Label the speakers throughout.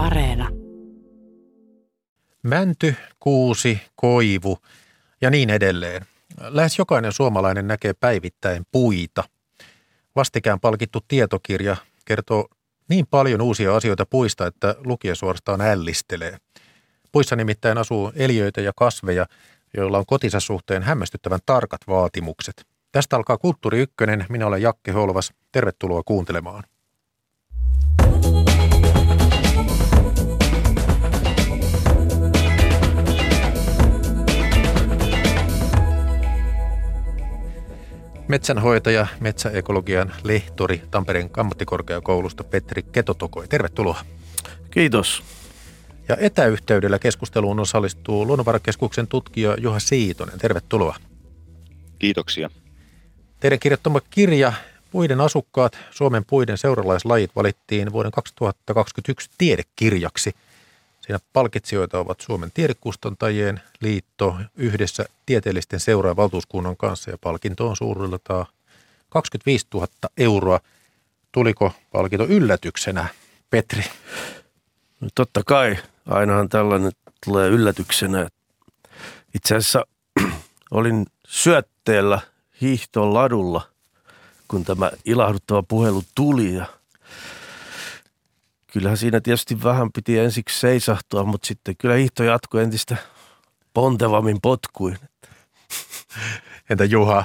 Speaker 1: Areena.
Speaker 2: Mänty, kuusi, koivu ja niin edelleen. Lähes jokainen suomalainen näkee päivittäin puita. Vastikään palkittu tietokirja kertoo niin paljon uusia asioita puista, että lukija suorastaan ällistelee. Puissa nimittäin asuu eliöitä ja kasveja, joilla on kotinsa suhteen hämmästyttävän tarkat vaatimukset. Tästä alkaa Kulttuuri Ykkönen. Minä olen Jakke Holvas. Tervetuloa kuuntelemaan. Metsänhoitaja, metsäekologian lehtori Tampereen ammattikorkeakoulusta Petri Ketotokoi. Tervetuloa.
Speaker 3: Kiitos.
Speaker 2: Ja etäyhteydellä keskusteluun osallistuu Luonnonvarakeskuksen tutkija Juha Siitonen. Tervetuloa.
Speaker 4: Kiitoksia.
Speaker 2: Teidän kirjoittama kirja Puiden asukkaat, Suomen puiden seuralaislajit valittiin vuoden 2021 tiedekirjaksi. Siinä palkitsijoita ovat Suomen tiedekustantajien liitto yhdessä tieteellisten seuraajan valtuuskunnan kanssa ja palkinto on suuruudeltaan 25 000 euroa. Tuliko palkinto yllätyksenä, Petri?
Speaker 3: No totta kai, ainahan tällainen tulee yllätyksenä. Itse asiassa olin syötteellä hiihton ladulla, kun tämä ilahduttava puhelu tuli ja kyllähän siinä tietysti vähän piti ensiksi seisahtua, mutta sitten kyllä hiihto jatkui entistä pontevammin potkuin.
Speaker 2: Entä Juha?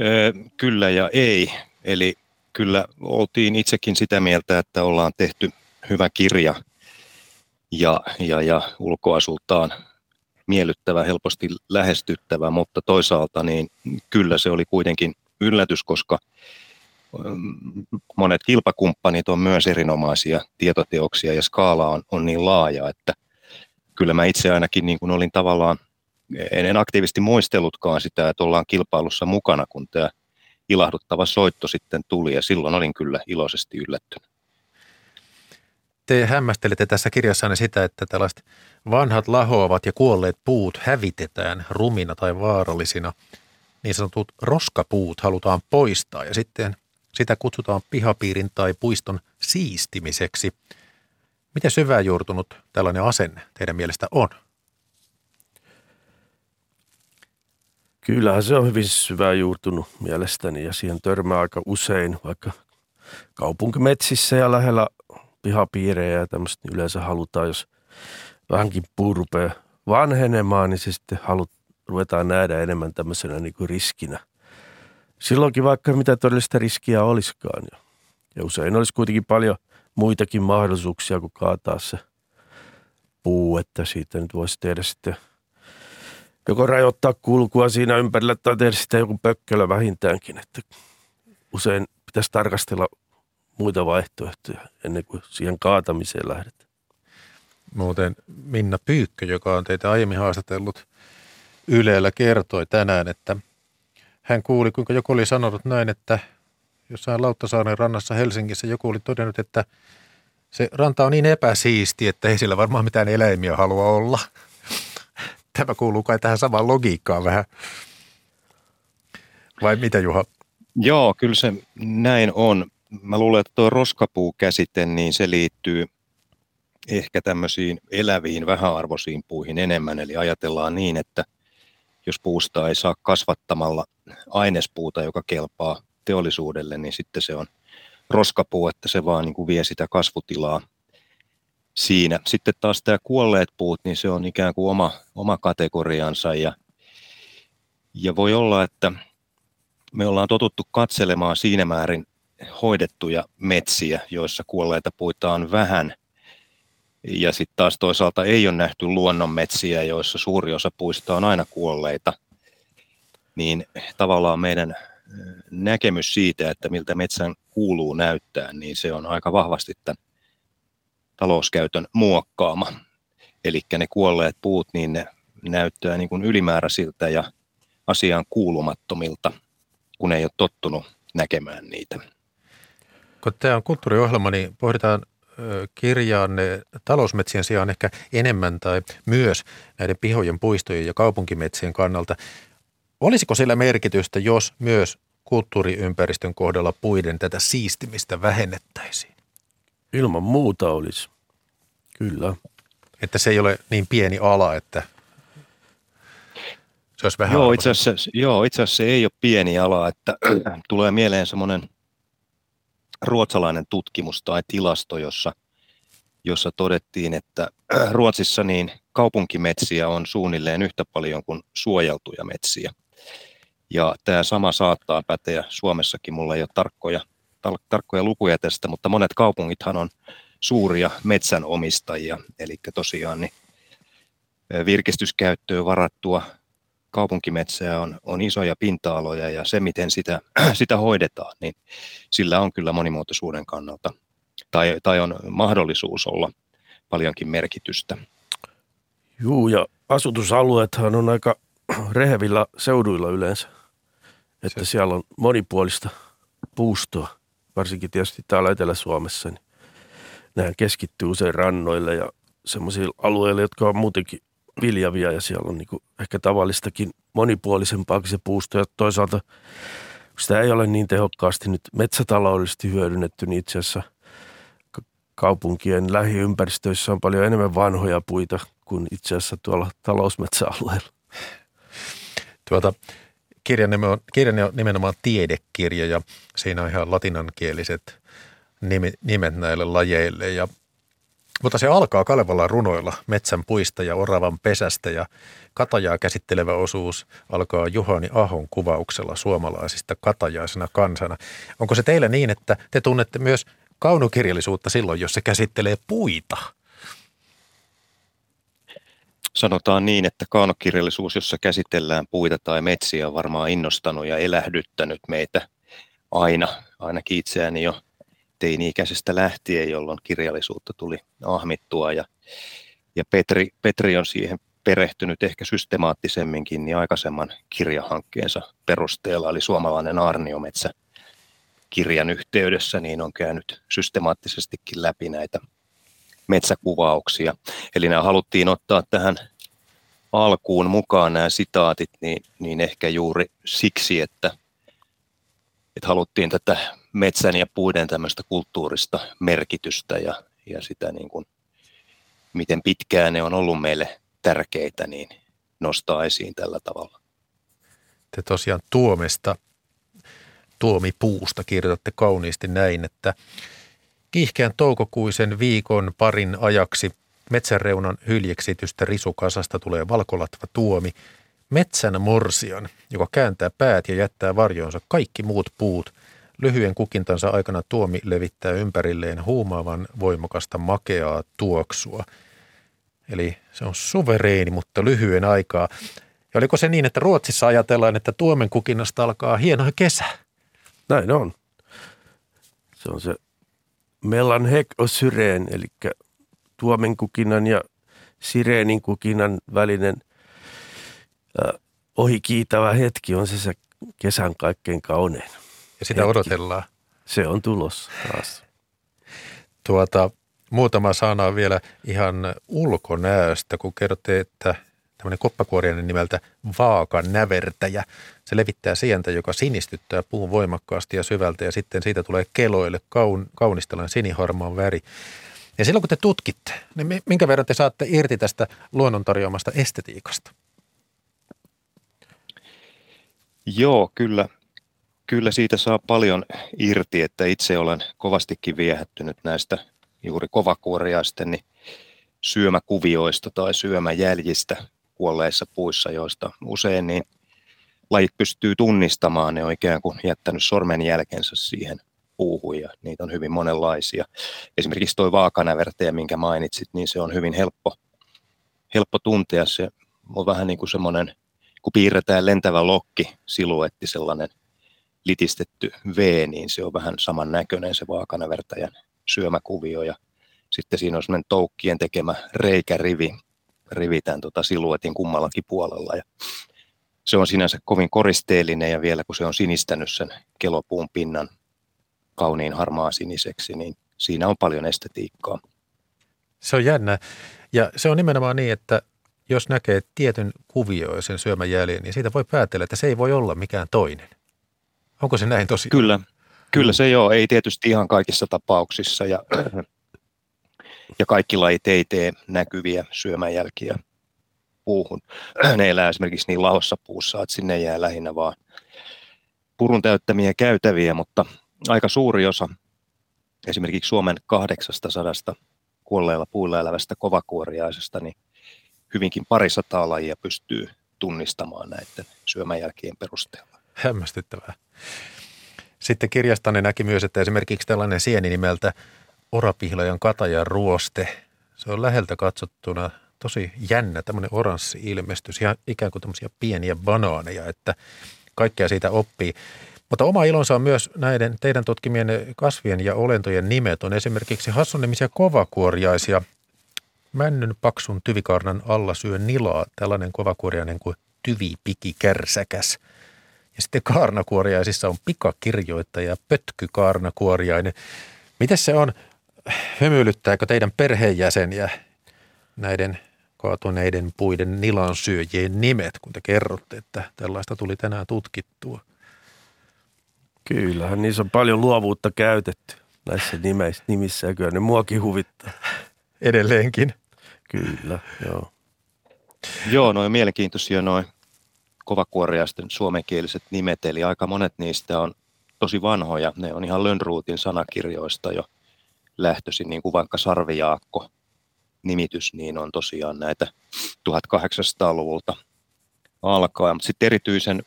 Speaker 4: Öö, kyllä ja ei. Eli kyllä oltiin itsekin sitä mieltä, että ollaan tehty hyvä kirja ja, ja, ja ulkoasultaan miellyttävä, helposti lähestyttävä, mutta toisaalta niin kyllä se oli kuitenkin yllätys, koska monet kilpakumppanit on myös erinomaisia tietoteoksia ja skaala on, on niin laaja, että kyllä mä itse ainakin niin kuin olin tavallaan, en, en aktiivisesti muistellutkaan sitä, että ollaan kilpailussa mukana, kun tämä ilahduttava soitto sitten tuli ja silloin olin kyllä iloisesti yllättynyt.
Speaker 2: Te hämmästelette tässä kirjassanne sitä, että tällaiset vanhat lahoavat ja kuolleet puut hävitetään rumina tai vaarallisina. Niin sanotut roskapuut halutaan poistaa ja sitten sitä kutsutaan pihapiirin tai puiston siistimiseksi. Miten syvää juurtunut tällainen asenne teidän mielestä on?
Speaker 3: Kyllähän se on hyvin syvää juurtunut mielestäni ja siihen törmää aika usein, vaikka kaupunkimetsissä ja lähellä pihapiirejä ja tämmöistä niin yleensä halutaan, jos vähänkin puu rupeaa vanhenemaan, niin se sitten halut, ruvetaan nähdä enemmän tämmöisenä niin kuin riskinä. Silloinkin vaikka mitä todellista riskiä olisikaan. Ja, ja usein olisi kuitenkin paljon muitakin mahdollisuuksia kuin kaataa se puu, että siitä nyt voisi tehdä sitten joko rajoittaa kulkua siinä ympärillä tai tehdä sitä joku pökkölä vähintäänkin, että usein pitäisi tarkastella muita vaihtoehtoja ennen kuin siihen kaatamiseen lähdetään.
Speaker 2: Muuten Minna Pyykkö, joka on teitä aiemmin haastatellut Ylellä, kertoi tänään, että hän kuuli, kuinka joku oli sanonut näin, että jossain Lauttasaaren rannassa Helsingissä joku oli todennut, että se ranta on niin epäsiisti, että ei sillä varmaan mitään eläimiä halua olla. Tämä kuuluu kai tähän samaan logiikkaan vähän. Vai mitä Juha?
Speaker 4: Joo, kyllä se näin on mä luulen, että tuo roskapuu-käsite, niin se liittyy ehkä tämmöisiin eläviin, vähäarvoisiin puihin enemmän. Eli ajatellaan niin, että jos puusta ei saa kasvattamalla ainespuuta, joka kelpaa teollisuudelle, niin sitten se on roskapuu, että se vaan niin kuin vie sitä kasvutilaa siinä. Sitten taas tämä kuolleet puut, niin se on ikään kuin oma, oma kategoriansa ja, ja voi olla, että me ollaan totuttu katselemaan siinä määrin hoidettuja metsiä, joissa kuolleita puita on vähän. Ja sitten taas toisaalta ei ole nähty luonnonmetsiä, joissa suuri osa puista on aina kuolleita. Niin tavallaan meidän näkemys siitä, että miltä metsän kuuluu näyttää, niin se on aika vahvasti tämän talouskäytön muokkaama. Eli ne kuolleet puut, niin ne näyttää niin kuin ylimääräisiltä ja asiaan kuulumattomilta, kun ei ole tottunut näkemään niitä
Speaker 2: kun tämä on kulttuuriohjelma, niin pohditaan kirjaan talousmetsien sijaan ehkä enemmän tai myös näiden pihojen, puistojen ja kaupunkimetsien kannalta. Olisiko sillä merkitystä, jos myös kulttuuriympäristön kohdalla puiden tätä siistimistä vähennettäisiin?
Speaker 3: Ilman muuta olisi. Kyllä.
Speaker 2: Että se ei ole niin pieni ala, että se olisi vähän
Speaker 4: Joo, itse asiassa, joo, itse asiassa se ei ole pieni ala, että tulee mieleen semmoinen ruotsalainen tutkimus tai tilasto, jossa, jossa todettiin, että Ruotsissa niin kaupunkimetsiä on suunnilleen yhtä paljon kuin suojeltuja metsiä. Ja tämä sama saattaa päteä Suomessakin, mulla ei ole tarkkoja, tar- tarkkoja lukuja tästä, mutta monet kaupungithan on suuria metsänomistajia, eli tosiaan niin virkistyskäyttöön varattua kaupunkimetsää on, on isoja pinta-aloja ja se, miten sitä, sitä hoidetaan, niin sillä on kyllä monimuotoisuuden kannalta tai, tai on mahdollisuus olla paljonkin merkitystä.
Speaker 3: Juu, ja asutusalueethan on aika rehevillä seuduilla yleensä, että se. siellä on monipuolista puustoa, varsinkin tietysti täällä Etelä-Suomessa, niin nämä keskittyy usein rannoille ja semmoisilla alueilla, jotka on muutenkin viljavia ja siellä on niin ehkä tavallistakin monipuolisempaa kuin se puusto. Ja toisaalta, sitä ei ole niin tehokkaasti nyt metsätaloudellisesti hyödynnetty, niin itse asiassa kaupunkien lähiympäristöissä on paljon enemmän vanhoja puita kuin itse asiassa tuolla talousmetsäalueella.
Speaker 2: Tuota, kirjan, on, kirjan on nimenomaan tiedekirja ja siinä on ihan latinankieliset nimet näille lajeille ja mutta se alkaa Kalevalan runoilla metsän puista ja oravan pesästä ja katajaa käsittelevä osuus alkaa Juhani Ahon kuvauksella suomalaisista katajaisena kansana. Onko se teillä niin, että te tunnette myös kaunokirjallisuutta silloin, jos se käsittelee puita?
Speaker 4: Sanotaan niin, että kaunokirjallisuus, jossa käsitellään puita tai metsiä, on varmaan innostanut ja elähdyttänyt meitä aina, ainakin itseäni jo teini-ikäisestä lähtien, jolloin kirjallisuutta tuli ahmittua ja, ja Petri, Petri on siihen perehtynyt ehkä systemaattisemminkin niin aikaisemman kirjahankkeensa perusteella, eli suomalainen Arniometsä kirjan yhteydessä, niin on käynyt systemaattisestikin läpi näitä metsäkuvauksia. Eli nämä haluttiin ottaa tähän alkuun mukaan nämä sitaatit, niin, niin ehkä juuri siksi, että, että haluttiin tätä metsän ja puiden tämmöistä kulttuurista merkitystä ja, ja sitä niin kuin, miten pitkään ne on ollut meille tärkeitä, niin nostaa esiin tällä tavalla.
Speaker 2: Te tosiaan Tuomesta, Tuomipuusta kirjoitatte kauniisti näin, että kiihkeän toukokuisen viikon parin ajaksi metsänreunan hyljeksitystä risukasasta tulee valkolatva tuomi, metsän morsian, joka kääntää päät ja jättää varjoonsa kaikki muut puut – Lyhyen kukintansa aikana tuomi levittää ympärilleen huumaavan voimakasta makeaa tuoksua. Eli se on suvereeni, mutta lyhyen aikaa. Ja oliko se niin, että Ruotsissa ajatellaan, että tuomen kukinnasta alkaa hieno kesä?
Speaker 3: Näin on. Se on se mellan hek och syreen, eli tuomen kukinnan ja sireenin kukinnan välinen äh, ohikiitävä hetki on se se kesän kaikkein kaunein.
Speaker 2: Ja sitä hetki. odotellaan.
Speaker 3: Se on tulos taas.
Speaker 2: Tuota, muutama sana vielä ihan ulkonäöstä, kun kerrotte, että tämmöinen koppakuoriainen nimeltä vaakan nävertäjä. Se levittää sientä, joka sinistyttää puun voimakkaasti ja syvältä ja sitten siitä tulee keloille kaun, kaunistellaan siniharmaan väri. Ja silloin kun te tutkitte, niin minkä verran te saatte irti tästä luonnon tarjoamasta estetiikasta?
Speaker 4: Joo, kyllä kyllä siitä saa paljon irti, että itse olen kovastikin viehättynyt näistä juuri kovakuoriaisten niin syömäkuvioista tai syömäjäljistä kuolleissa puissa, joista usein niin lajit pystyy tunnistamaan, ne on ikään kuin jättänyt sormenjälkensä siihen puuhun ja niitä on hyvin monenlaisia. Esimerkiksi tuo vaakanävertäjä, minkä mainitsit, niin se on hyvin helppo, helppo tuntea. Se on vähän niin kuin semmoinen, kun piirretään lentävä lokki, siluetti, sellainen – litistetty V, niin se on vähän saman näköinen se vaakanavertajan syömäkuvio ja sitten siinä on semmoinen toukkien tekemä reikärivi rivi tämän tota siluetin kummallakin puolella ja se on sinänsä kovin koristeellinen ja vielä kun se on sinistänyt sen kelopuun pinnan kauniin harmaa siniseksi, niin siinä on paljon estetiikkaa.
Speaker 2: Se on jännä ja se on nimenomaan niin, että jos näkee tietyn kuvioisen syömäjäljen, niin siitä voi päätellä, että se ei voi olla mikään toinen. Onko se näin tosi?
Speaker 4: Kyllä, kyllä se joo, ei tietysti ihan kaikissa tapauksissa ja Ja kaikki lajit ei tee näkyviä syömäjälkiä puuhun. Ne elää esimerkiksi niin lahossa puussa, että sinne jää lähinnä vaan purun täyttämiä käytäviä, mutta aika suuri osa esimerkiksi Suomen 800 kuolleilla puilla elävästä kovakuoriaisesta, niin hyvinkin parisataa lajia pystyy tunnistamaan näiden syömäjälkien perusteella.
Speaker 2: Hämmästyttävää. Sitten kirjastanne näki myös, että esimerkiksi tällainen sieni nimeltä orapihlajan katajan ruoste, se on läheltä katsottuna tosi jännä, tämmöinen oranssi ilmestys, ihan ikään kuin tämmöisiä pieniä banaaneja, että kaikkea siitä oppii. Mutta oma ilonsa on myös näiden teidän tutkimien kasvien ja olentojen nimet. On esimerkiksi hassunimisiä kovakuoriaisia. Männyn paksun tyvikarnan alla syö nilaa tällainen kovakuoriainen kuin tyvipikikärsäkäs. Ja sitten kaarnakuoriaisissa on pikakirjoittaja, pötkykaarnakuoriainen. Miten se on, hymyilyttääkö teidän perheenjäseniä näiden kaatuneiden puiden nilansyöjien nimet, kun te kerrotte, että tällaista tuli tänään tutkittua?
Speaker 3: Kyllähän niissä on paljon luovuutta käytetty näissä nimeissä, nimissä ja kyllä ne muakin huvittaa.
Speaker 2: Edelleenkin.
Speaker 3: Kyllä, joo.
Speaker 4: Joo, noin mielenkiintoisia noin kovakuoriaisten suomenkieliset nimet, eli aika monet niistä on tosi vanhoja. Ne on ihan Lönnruutin sanakirjoista jo lähtöisin, niin kuin vaikka Sarvijaakko nimitys, niin on tosiaan näitä 1800-luvulta alkaen. Mutta sitten erityisen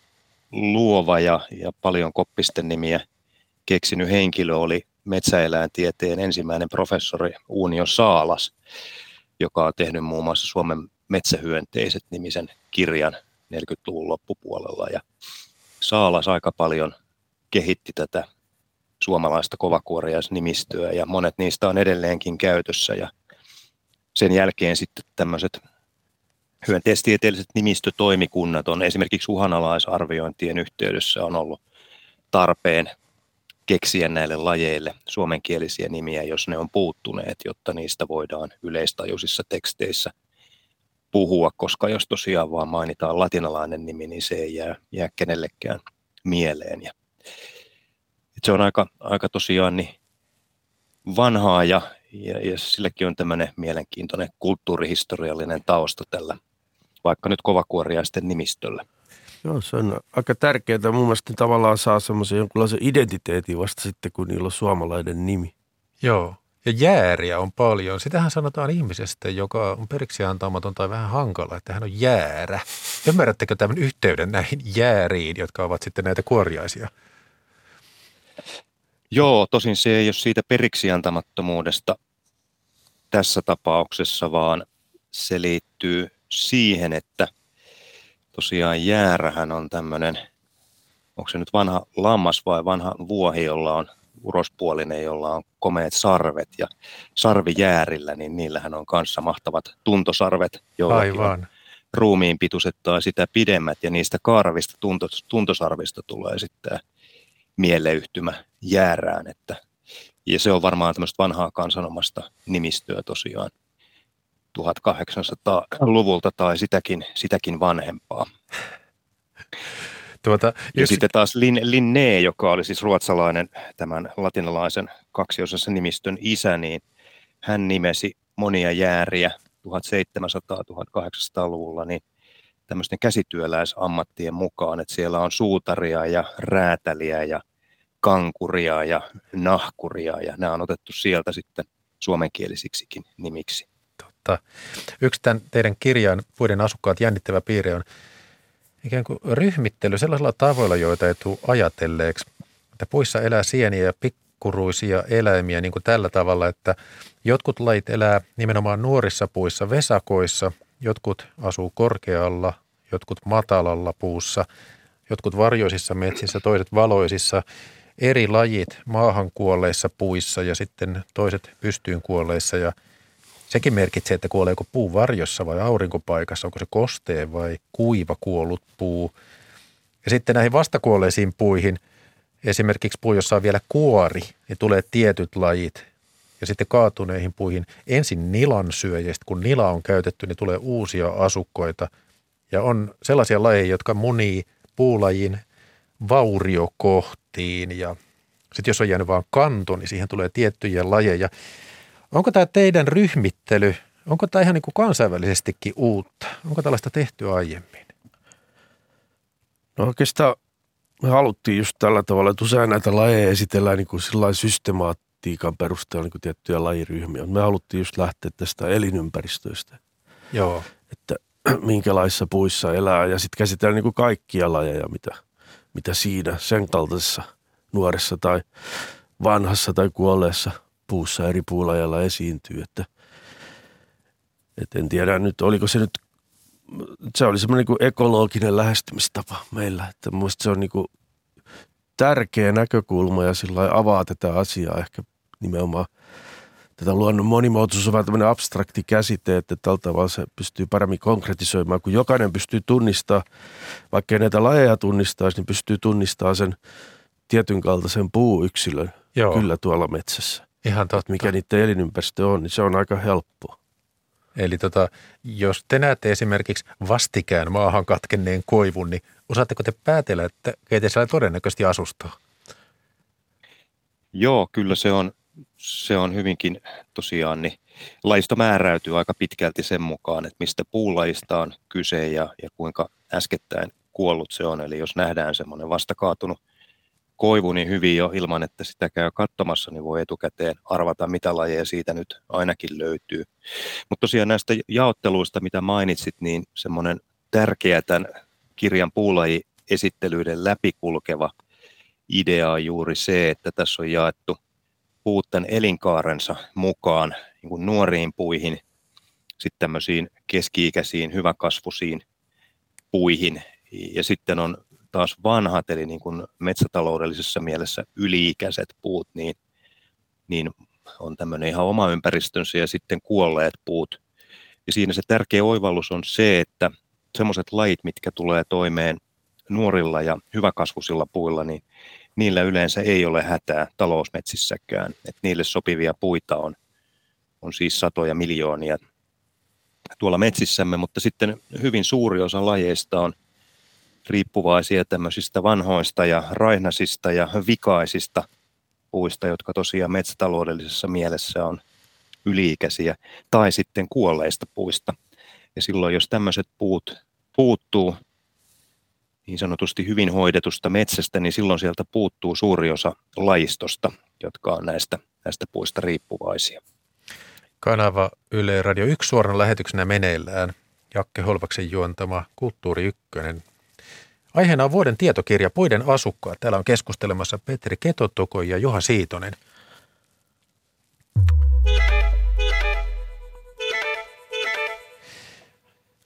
Speaker 4: luova ja, ja paljon koppisten nimiä keksinyt henkilö oli metsäeläintieteen ensimmäinen professori Uunio Saalas, joka on tehnyt muun muassa Suomen metsähyönteiset nimisen kirjan 40-luvun loppupuolella. Ja Saalas aika paljon kehitti tätä suomalaista kovakuoriaisnimistöä ja monet niistä on edelleenkin käytössä ja sen jälkeen sitten tämmöiset hyönteistieteelliset nimistötoimikunnat on esimerkiksi uhanalaisarviointien yhteydessä on ollut tarpeen keksiä näille lajeille suomenkielisiä nimiä, jos ne on puuttuneet, jotta niistä voidaan yleistajuisissa teksteissä puhua, koska jos tosiaan vaan mainitaan latinalainen nimi, niin se ei jää, jää kenellekään mieleen. Ja, se on aika, aika tosiaan niin vanhaa ja, ja, ja silläkin on tämmöinen mielenkiintoinen kulttuurihistoriallinen tausta tällä vaikka nyt kovakuoriaisten nimistöllä.
Speaker 3: Joo, se on aika tärkeää. Mun mielestä tavallaan saa semmoisen jonkunlaisen identiteetin vasta sitten, kun niillä on suomalainen nimi.
Speaker 2: Joo, ja jääriä on paljon. Sitähän sanotaan ihmisestä, joka on periksi antamaton tai vähän hankala, että hän on jäärä. Ymmärrättekö tämän yhteyden näihin jääriin, jotka ovat sitten näitä kuoriaisia?
Speaker 4: Joo, tosin se ei ole siitä periksi antamattomuudesta tässä tapauksessa, vaan se liittyy siihen, että tosiaan jäärähän on tämmöinen, onko se nyt vanha lammas vai vanha vuohi, jolla on urospuolinen, jolla on komeet sarvet ja sarvijäärillä, niin niillähän on kanssa mahtavat tuntosarvet, joilla ruumiin pituiset tai sitä pidemmät ja niistä karvista tuntos, tuntosarvista tulee sitten mieleyhtymä jäärään, että ja se on varmaan tämmöistä vanhaa kansanomasta nimistöä tosiaan. 1800-luvulta tai sitäkin, sitäkin vanhempaa. Tuota, ja jos... sitten taas Lin, Linné, joka oli siis ruotsalainen tämän latinalaisen kaksiosaisen nimistön isä, niin hän nimesi monia jääriä 1700-1800-luvulla niin tämmöisten käsityöläisammattien mukaan, että siellä on suutaria ja räätäliä ja kankuria ja nahkuria ja nämä on otettu sieltä sitten suomenkielisiksikin nimiksi.
Speaker 2: Totta. Yksi tämän teidän kirjan Puiden asukkaat jännittävä piirre on ikään kuin ryhmittely sellaisilla tavoilla, joita ei tule ajatelleeksi. Että puissa elää sieniä ja pikkuruisia eläimiä niin kuin tällä tavalla, että jotkut lajit elää nimenomaan nuorissa puissa, vesakoissa, jotkut asuu korkealla, jotkut matalalla puussa, jotkut varjoisissa metsissä, toiset valoisissa, eri lajit maahan kuolleissa puissa ja sitten toiset pystyyn kuolleissa ja – Sekin merkitsee, että kuoleeko puu varjossa vai aurinkopaikassa, onko se kosteen vai kuiva kuollut puu. Ja sitten näihin vastakuolleisiin puihin, esimerkiksi puu, jossa on vielä kuori, niin tulee tietyt lajit. Ja sitten kaatuneihin puihin ensin nilan syöjistä, kun nila on käytetty, niin tulee uusia asukkoita. Ja on sellaisia lajeja, jotka munii puulajin vauriokohtiin ja sitten jos on jäänyt vain kanto, niin siihen tulee tiettyjä lajeja. Onko tämä teidän ryhmittely, onko tämä ihan niin kuin kansainvälisestikin uutta? Onko tällaista tehty aiemmin?
Speaker 3: No oikeastaan me haluttiin just tällä tavalla, että usein näitä lajeja esitellään niin kuin systemaattiikan perusteella niin kuin tiettyjä lajiryhmiä. Me haluttiin just lähteä tästä elinympäristöistä.
Speaker 2: Joo.
Speaker 3: Että minkälaisissa puissa elää ja sitten käsitellään niin kuin kaikkia lajeja, mitä, mitä siinä sen kaltaisessa nuoressa tai vanhassa tai kuolleessa puussa eri puulajalla esiintyy. Että, et en tiedä nyt, oliko se nyt se oli semmoinen niin ekologinen lähestymistapa meillä. Että mun se on niin kuin tärkeä näkökulma ja sillä avaa tätä asiaa ehkä nimenomaan tätä luonnon monimuotoisuus on vähän tämmöinen abstrakti käsite, että tällä tavalla se pystyy paremmin konkretisoimaan, kun jokainen pystyy tunnistamaan, vaikka ei näitä lajeja tunnistaisi, niin pystyy tunnistamaan sen tietyn kaltaisen puuyksilön Joo. kyllä tuolla metsässä.
Speaker 2: Ihan totta.
Speaker 3: Mikä niiden elinympäristö on, niin se on aika helppoa.
Speaker 2: Eli tota, jos te näette esimerkiksi vastikään maahan katkenneen koivun, niin osaatteko te päätellä, että keitä siellä todennäköisesti asustaa?
Speaker 4: Joo, kyllä se on, se on hyvinkin tosiaan, niin laisto määräytyy aika pitkälti sen mukaan, että mistä puulajista on kyse ja, ja kuinka äskettäin kuollut se on. Eli jos nähdään semmoinen vastakaatunut koivu niin hyvin jo ilman, että sitä käy katsomassa, niin voi etukäteen arvata, mitä lajeja siitä nyt ainakin löytyy. Mutta tosiaan näistä jaotteluista, mitä mainitsit, niin semmoinen tärkeä tämän kirjan puulaji-esittelyiden läpikulkeva idea on juuri se, että tässä on jaettu puut tämän elinkaarensa mukaan niin kuin nuoriin puihin, sitten tämmöisiin keski-ikäisiin, hyväkasvuisiin puihin, ja sitten on taas vanhat, eli niin kuin metsätaloudellisessa mielessä yliikäiset puut, niin, niin on tämmöinen ihan oma ympäristönsä ja sitten kuolleet puut. Ja siinä se tärkeä oivallus on se, että semmoiset lajit, mitkä tulee toimeen nuorilla ja hyväkasvuisilla puilla, niin niillä yleensä ei ole hätää talousmetsissäkään. Että niille sopivia puita on, on siis satoja miljoonia tuolla metsissämme, mutta sitten hyvin suuri osa lajeista on – riippuvaisia tämmöisistä vanhoista ja raihnaisista ja vikaisista puista, jotka tosiaan metsätaloudellisessa mielessä on yliikäisiä, tai sitten kuolleista puista. Ja silloin, jos tämmöiset puut puuttuu niin sanotusti hyvin hoidetusta metsästä, niin silloin sieltä puuttuu suuri osa lajistosta, jotka on näistä, näistä puista riippuvaisia.
Speaker 2: Kanava Yle Radio 1 suorana lähetyksenä meneillään. Jakke Holvaksen juontama Kulttuuri Ykkönen Aiheena on vuoden tietokirja Puiden asukkaat. Täällä on keskustelemassa Petri Ketotoko ja Juha Siitonen.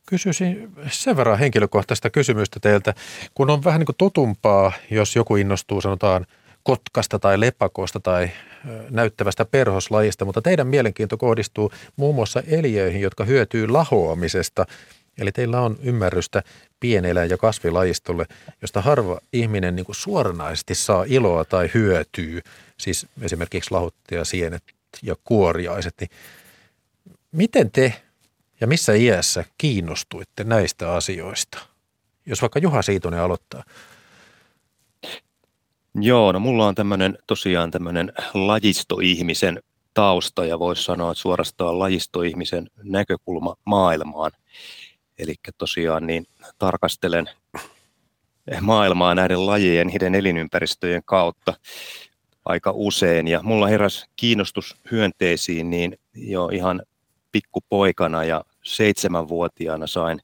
Speaker 2: Kysyisin sen verran henkilökohtaista kysymystä teiltä, kun on vähän niin kuin totumpaa, jos joku innostuu sanotaan kotkasta tai lepakosta tai näyttävästä perhoslajista, mutta teidän mielenkiinto kohdistuu muun muassa eliöihin, jotka hyötyy lahoamisesta – Eli teillä on ymmärrystä pieneläin- ja kasvilajistolle, josta harva ihminen niin kuin suoranaisesti saa iloa tai hyötyy, siis esimerkiksi lahuttajasienet ja kuoriaiset, niin miten te ja missä iässä kiinnostuitte näistä asioista? Jos vaikka Juha Siitonen aloittaa.
Speaker 4: Joo, no mulla on tämmöinen tosiaan tämmöinen lajistoihmisen tausta ja voisi sanoa, että suorastaan lajistoihmisen näkökulma maailmaan. Eli tosiaan niin tarkastelen maailmaa näiden lajien, niiden elinympäristöjen kautta aika usein. Ja mulla heräsi kiinnostus hyönteisiin niin jo ihan pikkupoikana ja seitsemänvuotiaana sain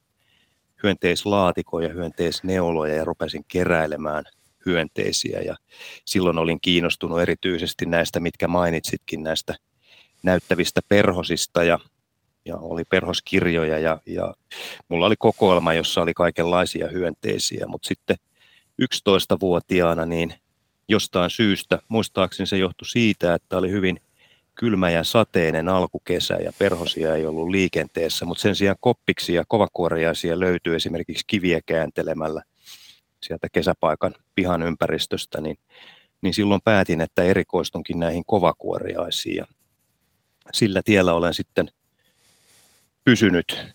Speaker 4: hyönteislaatikoja, hyönteisneuloja ja rupesin keräilemään hyönteisiä. Ja silloin olin kiinnostunut erityisesti näistä, mitkä mainitsitkin, näistä näyttävistä perhosista ja ja oli perhoskirjoja ja, ja mulla oli kokoelma, jossa oli kaikenlaisia hyönteisiä, mutta sitten 11-vuotiaana niin jostain syystä, muistaakseni se johtui siitä, että oli hyvin kylmä ja sateinen alkukesä ja perhosia ei ollut liikenteessä, mutta sen sijaan koppiksi ja kovakuoriaisia löytyy esimerkiksi kiviä kääntelemällä sieltä kesäpaikan pihan ympäristöstä, niin, niin silloin päätin, että erikoistunkin näihin kovakuoriaisiin ja sillä tiellä olen sitten pysynyt.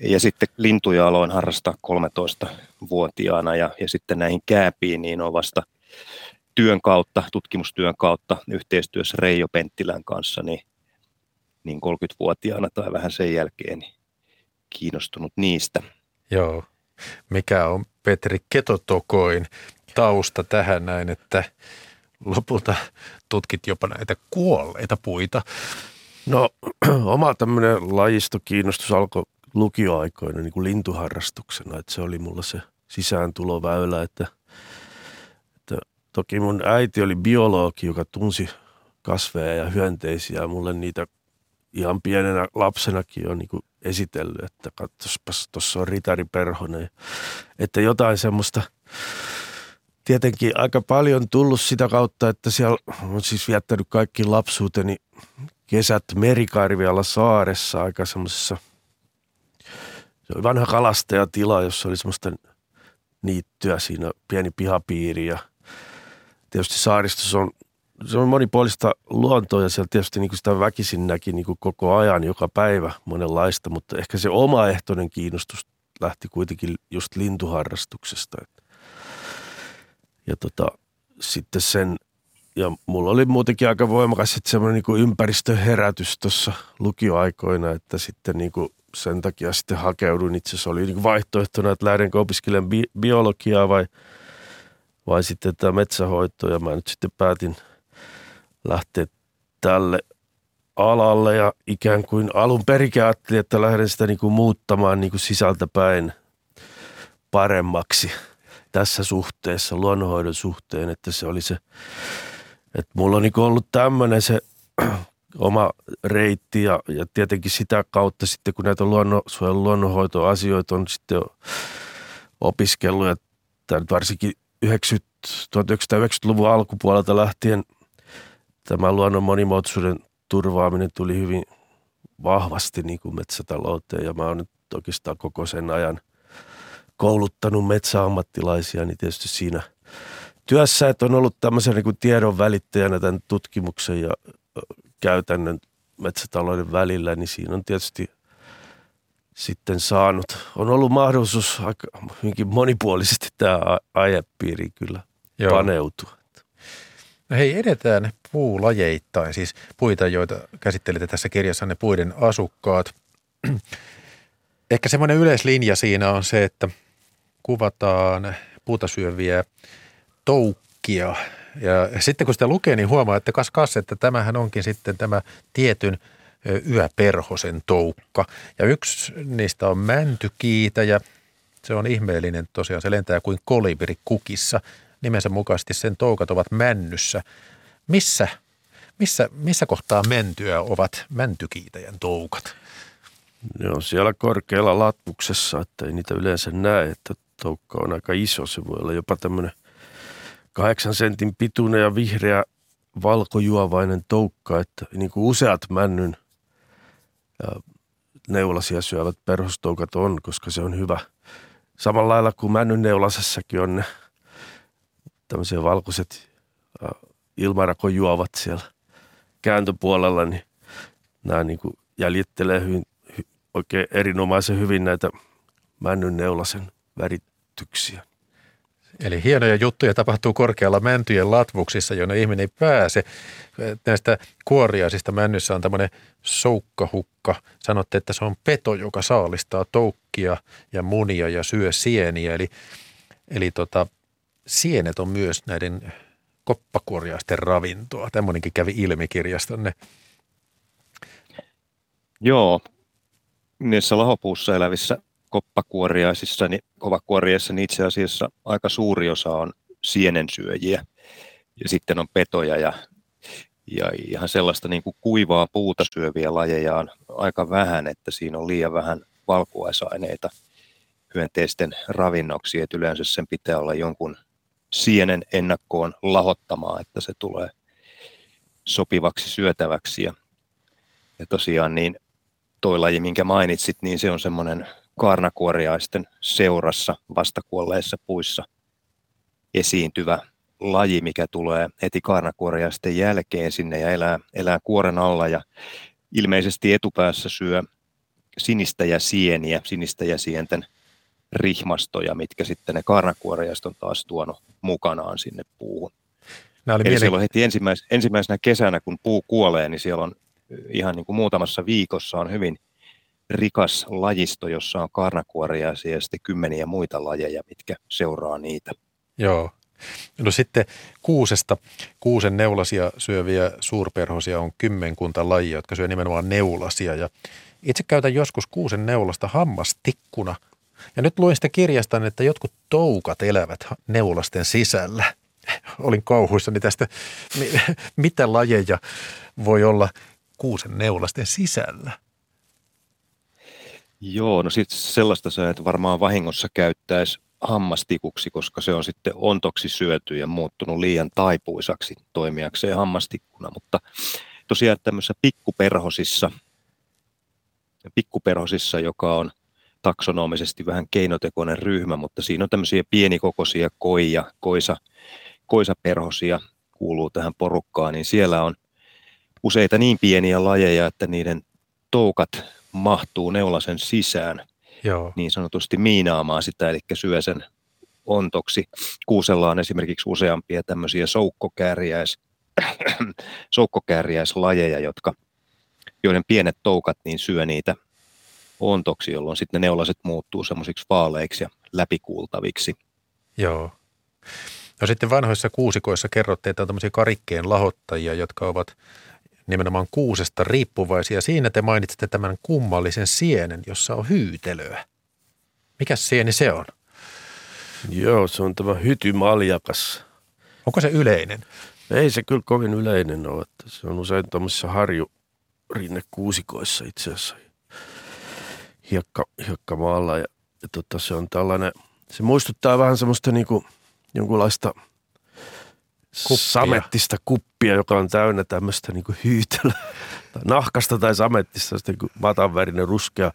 Speaker 4: Ja sitten lintuja aloin harrastaa 13-vuotiaana ja, ja sitten näihin kääpiin niin on vasta työn kautta, tutkimustyön kautta yhteistyössä Reijo Penttilän kanssa niin niin 30-vuotiaana tai vähän sen jälkeen niin kiinnostunut niistä.
Speaker 2: Joo. Mikä on Petri Ketotokoin tausta tähän näin, että lopulta tutkit jopa näitä kuolleita puita?
Speaker 3: No oma tämmöinen lajistokiinnostus alkoi lukioaikoina niin kuin lintuharrastuksena, että se oli mulla se sisääntuloväylä, että, että toki mun äiti oli biologi, joka tunsi kasveja ja hyönteisiä. Mulle niitä ihan pienenä lapsenakin on niin kuin esitellyt, että katsospas, tuossa on Ritari Perhonen. Että jotain semmoista tietenkin aika paljon tullut sitä kautta, että siellä on siis viettänyt kaikki lapsuuteni kesät Merikarvialla saaressa aika semmoisessa, se oli vanha kalastajatila, jossa oli semmoista niittyä siinä, pieni pihapiiri ja tietysti saaristossa on se on monipuolista luontoa ja siellä tietysti niin kuin sitä väkisin näki niin kuin koko ajan, joka päivä monenlaista, mutta ehkä se omaehtoinen kiinnostus lähti kuitenkin just lintuharrastuksesta. Ja tota, sitten sen, ja mulla oli muutenkin aika voimakas sitten semmoinen niin ympäristöherätys tuossa lukioaikoina, että sitten niin kuin sen takia sitten hakeudun. Itse asiassa oli niin vaihtoehtona, että lähdenkö opiskelemaan bi- biologiaa vai, vai sitten tämä metsähoitoa. Ja mä nyt sitten päätin – lähteä tälle alalle ja ikään kuin alun perikin ajattelin, että lähden sitä niin kuin muuttamaan niin kuin sisältäpäin paremmaksi tässä suhteessa, luonnonhoidon suhteen, että se oli se, että mulla on niin ollut tämmöinen se oma reitti ja, ja tietenkin sitä kautta sitten, kun näitä luonnonsuojelun luonnonhoitoasioita on sitten opiskellut ja varsinkin 90, 1990-luvun alkupuolelta lähtien – tämä luonnon monimuotoisuuden turvaaminen tuli hyvin vahvasti niin kuin metsätalouteen ja mä oon nyt oikeastaan koko sen ajan kouluttanut metsäammattilaisia, niin tietysti siinä työssä, että on ollut tämmöisen niin tiedon välittäjänä tämän tutkimuksen ja käytännön metsätalouden välillä, niin siinä on tietysti sitten saanut, on ollut mahdollisuus aika hyvinkin monipuolisesti tämä aihepiiri kyllä Joo. paneutua.
Speaker 2: No hei, edetään puulajeittain, siis puita, joita käsittelitte tässä kirjassa, ne puiden asukkaat. Ehkä semmoinen yleislinja siinä on se, että kuvataan puuta syöviä toukkia. Ja sitten kun sitä lukee, niin huomaa, että kas kas, että tämähän onkin sitten tämä tietyn yöperhosen toukka. Ja yksi niistä on mäntykiitä ja se on ihmeellinen tosiaan, se lentää kuin kolibri kukissa – nimensä mukaisesti sen toukat ovat männyssä. Missä, missä, missä kohtaa mentyä ovat mäntykiitäjän toukat?
Speaker 3: Ne on siellä korkealla latvuksessa, että ei niitä yleensä näe, että toukka on aika iso. Se voi olla jopa tämmöinen kahdeksan sentin pituinen ja vihreä valkojuovainen toukka, että niin kuin useat männyn neulasia syövät perhostoukat on, koska se on hyvä. Samalla lailla kuin männyn neulasessakin on ne tämmöisiä valkoiset ilmarakojuovat siellä kääntöpuolella, niin nämä niin kuin jäljittelee hyvin, oikein erinomaisen hyvin näitä männyn neulasen värityksiä.
Speaker 2: Eli hienoja juttuja tapahtuu korkealla mäntyjen latvuksissa, jonne ihminen ei pääse. Näistä kuoriaisista männyssä on tämmöinen soukkahukka. Sanotte, että se on peto, joka saalistaa toukkia ja munia ja syö sieniä. Eli, eli tota, sienet on myös näiden koppakuoriaisten ravintoa. Tämmöinenkin kävi ilmi kirjastonne.
Speaker 4: Joo, niissä lahopuussa elävissä koppakuoriaisissa, niin kovakuoriaissa niin itse asiassa aika suuri osa on sienensyöjiä ja sitten on petoja ja, ja ihan sellaista niin kuin kuivaa puuta syöviä lajeja on aika vähän, että siinä on liian vähän valkuaisaineita hyönteisten ravinnoksi, että yleensä sen pitää olla jonkun sienen ennakkoon lahottamaan, että se tulee sopivaksi syötäväksi. Ja, ja tosiaan niin toi laji, minkä mainitsit, niin se on semmoinen kaarnakuoriaisten seurassa vastakuolleissa puissa esiintyvä laji, mikä tulee heti kaarnakuoriaisten jälkeen sinne ja elää, elää kuoren alla ja ilmeisesti etupäässä syö sinistä ja sieniä, sinistä ja sienten rihmastoja, mitkä sitten ne karnakuoreajat on taas tuonut mukanaan sinne puuhun. Nämä oli Eli mielen... siellä on heti ensimmäis, ensimmäisenä kesänä, kun puu kuolee, niin siellä on ihan niin kuin muutamassa viikossa on hyvin rikas lajisto, jossa on karnakuoria ja sitten kymmeniä muita lajeja, mitkä seuraa niitä.
Speaker 2: Joo. No sitten kuusesta, kuusen neulasia syöviä suurperhosia on kymmenkunta lajia, jotka syö nimenomaan neulasia. Ja itse käytän joskus kuusen neulasta hammastikkuna. Ja nyt luin sitä kirjasta, että jotkut toukat elävät neulasten sisällä. Olin kauhuissani tästä, mitä lajeja voi olla kuusen neulasten sisällä.
Speaker 4: Joo, no sitten sellaista sä et varmaan vahingossa käyttäisi hammastikuksi, koska se on sitten ontoksi syöty ja muuttunut liian taipuisaksi toimijakseen hammastikkuna, mutta tosiaan tämmöisissä pikkuperhosissa, pikkuperhosissa, joka on taksonomisesti vähän keinotekoinen ryhmä, mutta siinä on tämmöisiä pienikokoisia koija, koisa, koisaperhosia kuuluu tähän porukkaan, niin siellä on useita niin pieniä lajeja, että niiden toukat mahtuu neulasen sisään Joo. niin sanotusti miinaamaan sitä, eli syö sen ontoksi. Kuusella on esimerkiksi useampia tämmöisiä soukkokääriäis, soukkokääriäislajeja, jotka, joiden pienet toukat niin syö niitä ontoksi, jolloin sitten ne neulaset muuttuu semmoisiksi vaaleiksi ja läpikuultaviksi.
Speaker 2: Joo. No sitten vanhoissa kuusikoissa kerrottiin, että on tämmöisiä karikkeen lahottajia, jotka ovat nimenomaan kuusesta riippuvaisia. Siinä te mainitsitte tämän kummallisen sienen, jossa on hyytelöä. Mikä sieni se on?
Speaker 3: Joo, se on tämä hytymaljakas.
Speaker 2: Onko se yleinen?
Speaker 3: Ei se kyllä kovin yleinen ole. Että se on usein tuommoisissa harjurinnekuusikoissa itse asiassa hiekka, hiekkamaalla. Ja, ja tota, se on tällainen, se muistuttaa vähän semmoista niinku jonkunlaista – kuppia. samettista kuppia, joka on täynnä tämmöistä niin hyytelöä. Nahkasta tai samettista, sitten niin matanvärinen ruskea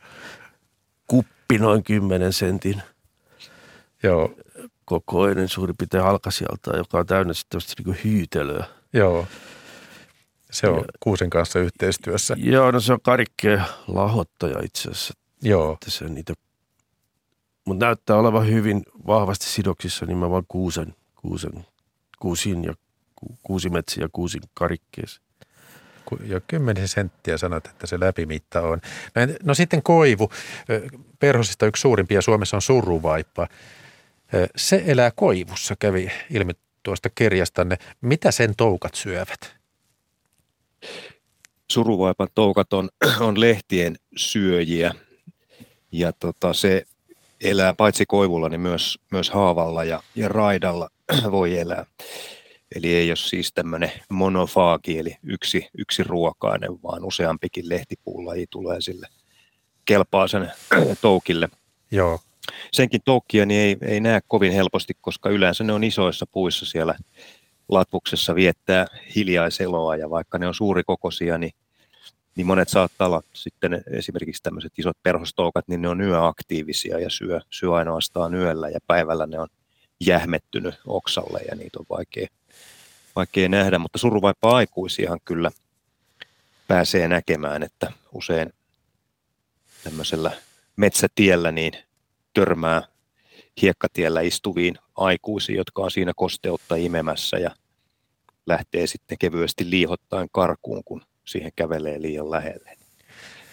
Speaker 3: kuppi noin 10 sentin. Joo. Kokoinen suurin piirtein halkasijalta, joka on täynnä sitten niin hyytelöä.
Speaker 2: Joo. Se on ja, kuusen kanssa yhteistyössä.
Speaker 3: Joo, no se on karikkeen lahottaja itse asiassa.
Speaker 2: Joo.
Speaker 3: Että se niitä, mutta näyttää olevan hyvin vahvasti sidoksissa nimenomaan kuusen, kuusen kuusin ja kuusimetsi ja kuusin karikkeessa.
Speaker 2: Jo kymmenen senttiä sanot, että se läpimitta on. No sitten koivu. Perhosista yksi suurimpia Suomessa on surruvaippa. Se elää koivussa, kävi ilmi tuosta kirjastanne. Mitä sen toukat syövät?
Speaker 4: Suruvaipan toukat on, on lehtien syöjiä ja tota, se elää paitsi koivulla, niin myös, myös haavalla ja, ja raidalla voi elää. Eli ei ole siis tämmöinen monofaagi, eli yksi, yksi ruokainen, vaan useampikin lehtipuulaji tulee sille kelpaa sen toukille.
Speaker 2: Joo.
Speaker 4: Senkin toukkia niin ei, ei näe kovin helposti, koska yleensä ne on isoissa puissa siellä latvuksessa viettää hiljaiseloa ja vaikka ne on suurikokoisia, niin, niin monet saattaa olla sitten esimerkiksi tämmöiset isot perhostoukat, niin ne on yöaktiivisia ja syö, syö ainoastaan yöllä ja päivällä ne on jähmettynyt oksalle ja niitä on vaikea, vaikea nähdä, mutta suruvaipa aikuisiahan kyllä pääsee näkemään, että usein tämmöisellä metsätiellä niin törmää hiekkatiellä istuviin aikuisiin, jotka on siinä kosteutta imemässä ja lähtee sitten kevyesti liihottaen karkuun, kun siihen kävelee liian lähelle.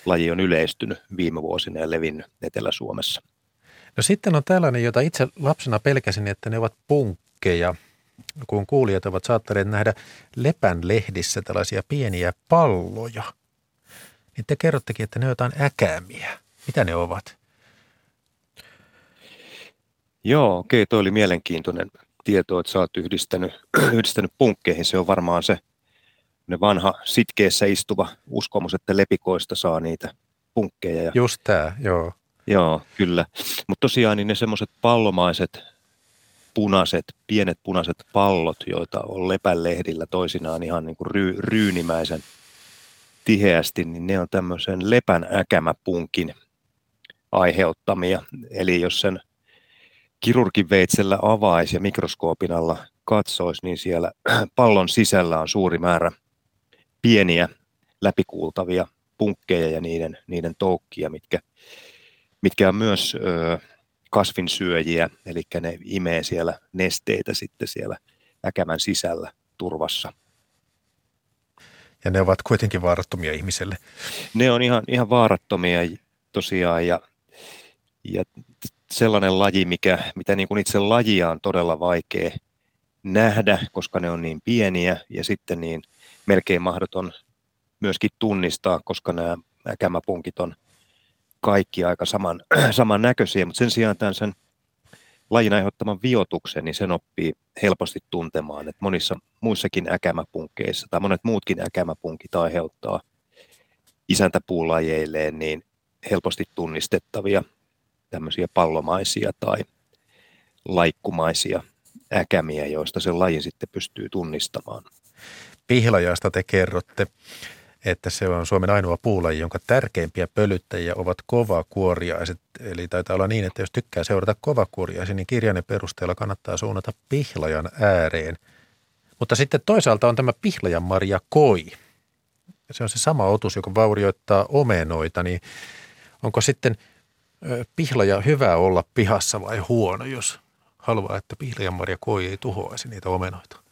Speaker 4: Laji on yleistynyt viime vuosina ja levinnyt Etelä-Suomessa.
Speaker 2: No sitten on tällainen, jota itse lapsena pelkäsin, että ne ovat punkkeja, kun kuulijat ovat saattaneet nähdä lepän lehdissä tällaisia pieniä palloja. Niin te kerrottekin, että ne ovat jotain äkämiä. Mitä ne ovat?
Speaker 4: Joo, okei, okay, toi oli mielenkiintoinen tieto, että sä oot yhdistänyt, yhdistänyt punkkeihin. Se on varmaan se ne vanha sitkeessä istuva uskomus, että lepikoista saa niitä punkkeja.
Speaker 2: Just tämä, joo.
Speaker 4: Joo, kyllä. Mutta tosiaan niin ne semmoiset pallomaiset punaiset, pienet punaiset pallot, joita on lepänlehdillä toisinaan ihan niin kuin ry, ryynimäisen tiheästi, niin ne on tämmöisen lepän äkämäpunkin aiheuttamia. Eli jos sen kirurgin veitsellä avaisi ja mikroskoopin alla katsoisi, niin siellä pallon sisällä on suuri määrä pieniä läpikuultavia punkkeja ja niiden, niiden toukkia, mitkä mitkä on myös ö, kasvinsyöjiä, eli ne imee siellä nesteitä sitten siellä äkämän sisällä turvassa.
Speaker 2: Ja ne ovat kuitenkin vaarattomia ihmiselle.
Speaker 4: Ne on ihan, ihan vaarattomia tosiaan ja, ja sellainen laji, mikä, mitä niin kuin itse lajia on todella vaikea nähdä, koska ne on niin pieniä ja sitten niin melkein mahdoton myöskin tunnistaa, koska nämä äkämäpunkit on kaikki aika saman, saman näköisiä, mutta sen sijaan tämän sen lajin aiheuttaman viotuksen, niin sen oppii helposti tuntemaan, että monissa muissakin äkämäpunkkeissa tai monet muutkin äkämäpunkit aiheuttaa isäntäpuulajeilleen niin helposti tunnistettavia tämmöisiä pallomaisia tai laikkumaisia äkämiä, joista sen lajin sitten pystyy tunnistamaan.
Speaker 2: Pihlajasta te kerrotte, että se on Suomen ainoa puulaji, jonka tärkeimpiä pölyttäjiä ovat kovakuoriaiset. Eli taitaa olla niin, että jos tykkää seurata kovakuoriaisia, niin kirjainen perusteella kannattaa suunnata pihlajan ääreen. Mutta sitten toisaalta on tämä pihlajan marja koi. Se on se sama otus, joka vaurioittaa omenoita, niin onko sitten pihlaja hyvä olla pihassa vai huono, jos haluaa, että pihlajan marja koi ei tuhoaisi niitä omenoita?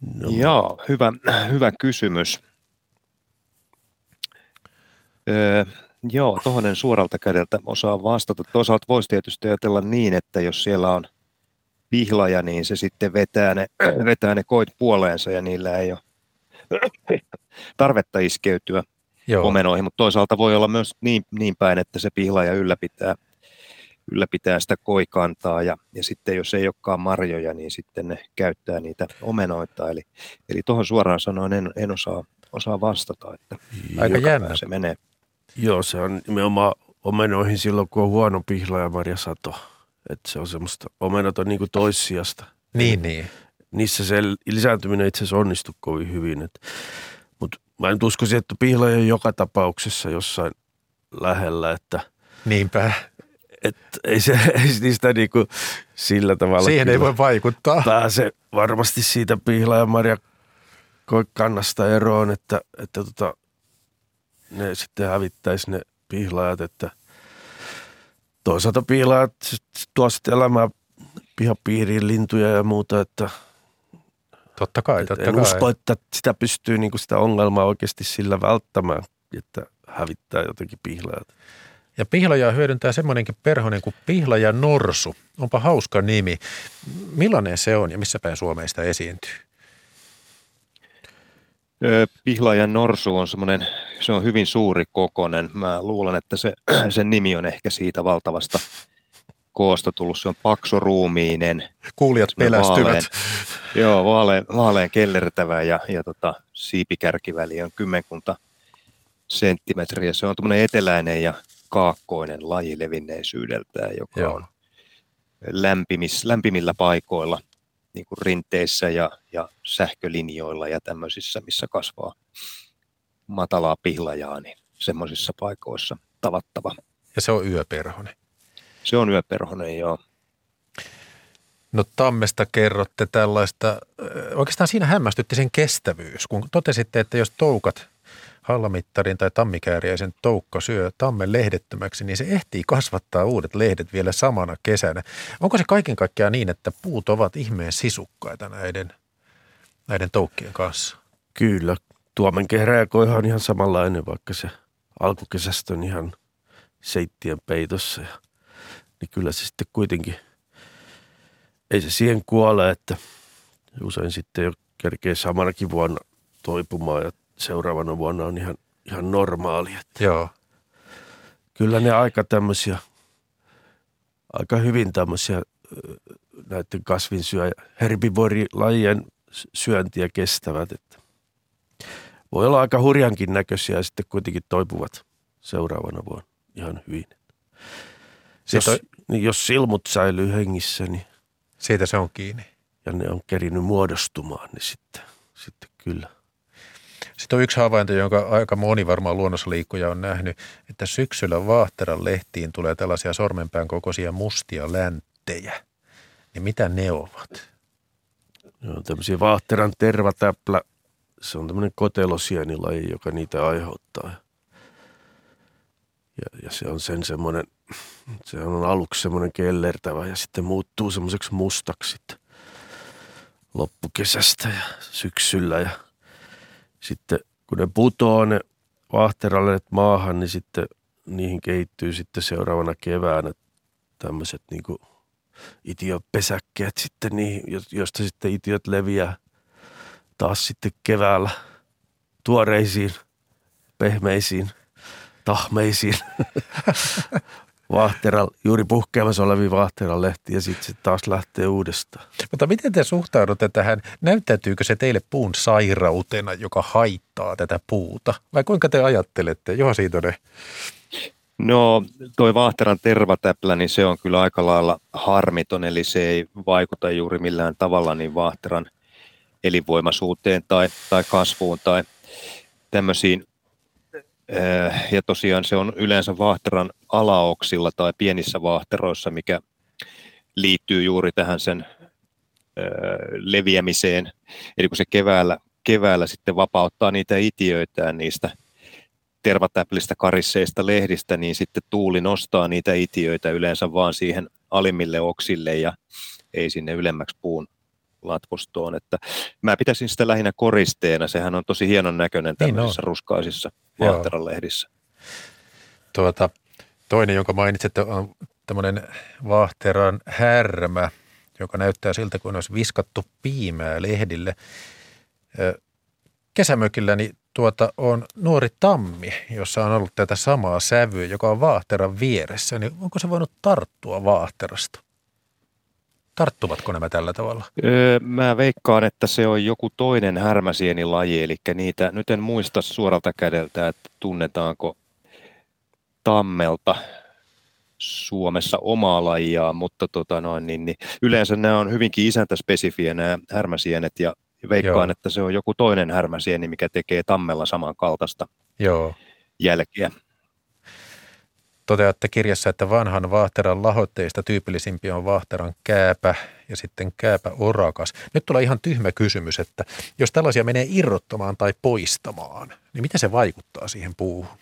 Speaker 4: No. Joo, hyvä, hyvä kysymys. Öö, joo, tuohon suoralta kädeltä osaa vastata. Toisaalta voisi tietysti ajatella niin, että jos siellä on pihlaja, niin se sitten vetää ne, vetää ne koit puoleensa ja niillä ei ole tarvetta iskeytyä Joo. omenoihin, mutta toisaalta voi olla myös niin, niin päin, että se pihlaja ylläpitää ylläpitää sitä koikantaa ja, ja sitten jos ei olekaan marjoja, niin sitten ne käyttää niitä omenoita. Eli, eli tuohon suoraan sanoen en, en osaa, osaa vastata, että
Speaker 2: Aika jännä.
Speaker 4: se menee.
Speaker 3: Joo, se on nimenomaan omenoihin silloin, kun on huono pihla ja marjasato. Että se on semmoista, omenot on niin kuin toissijasta.
Speaker 2: Niin, niin.
Speaker 3: Niissä se lisääntyminen itse asiassa onnistuu kovin hyvin. Mutta mä en uskoisin, että pihla on joka tapauksessa jossain lähellä, että
Speaker 2: Niinpä.
Speaker 3: Et ei, se, ei niistä niinku sillä tavalla.
Speaker 2: Siihen ei voi vaikuttaa.
Speaker 3: Pääse varmasti siitä pihlaa ja marja kannasta eroon, että, että tota, ne sitten hävittäisi ne pihlaajat, että toisaalta pihlaajat tuo sitten elämää pihapiiriin lintuja ja muuta, että
Speaker 2: Totta kai, totta
Speaker 3: en
Speaker 2: kai.
Speaker 3: usko, että sitä pystyy niin kuin sitä ongelmaa oikeasti sillä välttämään, että hävittää jotenkin pihlaajat.
Speaker 2: Ja pihlajaa hyödyntää semmoinenkin perhonen kuin pihlaja norsu. Onpa hauska nimi. Millainen se on ja missä päin Suomeista esiintyy?
Speaker 4: Pihlajan norsu on semmoinen, se on hyvin suuri kokonen. Mä luulen, että se, sen nimi on ehkä siitä valtavasta koosta tullut. Se on paksoruumiinen.
Speaker 2: Kuulijat pelästyvät. Vaalean,
Speaker 4: joo, vaalean, vaalean kellertävä ja, ja tota, siipikärkiväli on kymmenkunta senttimetriä. Se on tämmöinen eteläinen ja kaakkoinen laji levinneisyydeltään, joka Joo. on lämpimis, lämpimillä paikoilla, niin kuin rinteissä ja, ja sähkölinjoilla ja tämmöisissä, missä kasvaa matalaa pihlajaa, niin semmoisissa paikoissa tavattava.
Speaker 2: Ja se on yöperhonen.
Speaker 4: Se on yöperhonen, joo.
Speaker 2: No tammesta kerrotte tällaista, oikeastaan siinä hämmästytti sen kestävyys, kun totesitte, että jos toukat hallamittarin tai tammikääriäisen toukka syö tammen lehdettömäksi, niin se ehtii kasvattaa uudet lehdet vielä samana kesänä. Onko se kaiken kaikkiaan niin, että puut ovat ihmeen sisukkaita näiden, näiden toukkien kanssa?
Speaker 3: Kyllä. Tuomen kehräjäkoihan on ihan samanlainen, vaikka se alkukesästä on ihan seittien peitossa. Ja, niin kyllä se sitten kuitenkin, ei se siihen kuole, että usein sitten jo kerkee samanakin vuonna toipumaan ja seuraavana vuonna on ihan, ihan normaali. Että
Speaker 2: Joo.
Speaker 3: Kyllä ne aika tämmöisiä, aika hyvin tämmöisiä näiden kasvinsyö- herbivorilajien syöntiä kestävät. Että voi olla aika hurjankin näköisiä ja sitten kuitenkin toipuvat seuraavana vuonna ihan hyvin. Jos, niin jos silmut säilyy hengissä, niin
Speaker 2: siitä se on kiinni.
Speaker 3: Ja ne on kerinyt muodostumaan, niin sitten, sitten kyllä.
Speaker 2: Sitten on yksi havainto, jonka aika moni varmaan luonnossa liikkuja on nähnyt, että syksyllä vaahteran lehtiin tulee tällaisia sormenpään kokoisia mustia länttejä. Niin mitä ne ovat?
Speaker 3: Joo, tämmöisiä vaahteran tervatäplä. Se on tämmöinen kotelosienilaji, joka niitä aiheuttaa. Ja, ja se on sen semmoinen, se on aluksi semmoinen kellertävä ja sitten muuttuu semmoiseksi mustaksi loppukesästä ja syksyllä ja – sitten kun ne putoo ne vaahteralle maahan, niin sitten niihin kehittyy sitten seuraavana keväänä tämmöiset niinku itiöpesäkkeet sitten niihin, josta sitten itiöt leviää taas sitten keväällä tuoreisiin, pehmeisiin, tahmeisiin vaahteral, juuri puhkeamassa oleviin vaahteran lehti ja sitten se taas lähtee uudestaan.
Speaker 2: Mutta miten te suhtaudutte tähän? Näyttäytyykö se teille puun sairautena, joka haittaa tätä puuta? Vai kuinka te ajattelette? Juha Siitonen.
Speaker 4: No toi vaahteran tervatäplä, niin se on kyllä aika lailla harmiton, eli se ei vaikuta juuri millään tavalla niin vaahteran elinvoimaisuuteen tai, tai kasvuun tai tämmöisiin ja tosiaan se on yleensä vaahteran alaoksilla tai pienissä vaahteroissa, mikä liittyy juuri tähän sen äh, leviämiseen. Eli kun se keväällä, keväällä sitten vapauttaa niitä itiöitään niistä tervatäplistä karisseista lehdistä, niin sitten tuuli nostaa niitä itiöitä yleensä vaan siihen alimmille oksille ja ei sinne ylemmäksi puun latvustoon. Että mä pitäisin sitä lähinnä koristeena. Sehän on tosi hienon näköinen niin tämmöisissä niin ruskaisissa vaahteralehdissä.
Speaker 2: Tuota, toinen, jonka mainitsit, on tämmöinen vaahteran härmä, joka näyttää siltä, kuin olisi viskattu piimää lehdille. Kesämökilläni tuota on nuori tammi, jossa on ollut tätä samaa sävyä, joka on vaahteran vieressä. Niin onko se voinut tarttua vaahterasta? Tarttuvatko nämä tällä tavalla?
Speaker 4: Öö, mä veikkaan, että se on joku toinen härmäsienilaji, eli niitä, nyt en muista suoralta kädeltä, että tunnetaanko tammelta Suomessa omaa lajia, mutta tota noin, niin, niin, yleensä nämä on hyvinkin isäntäspesifiä nämä härmäsienet ja veikkaan, Joo. että se on joku toinen härmäsieni, mikä tekee tammella samankaltaista Joo. jälkeä.
Speaker 2: Toteatte kirjassa, että vanhan vaahteran lahoitteista tyypillisimpiä on vaahteran kääpä ja sitten kääpä orakas. Nyt tulee ihan tyhmä kysymys, että jos tällaisia menee irrottamaan tai poistamaan, niin miten se vaikuttaa siihen puuhun?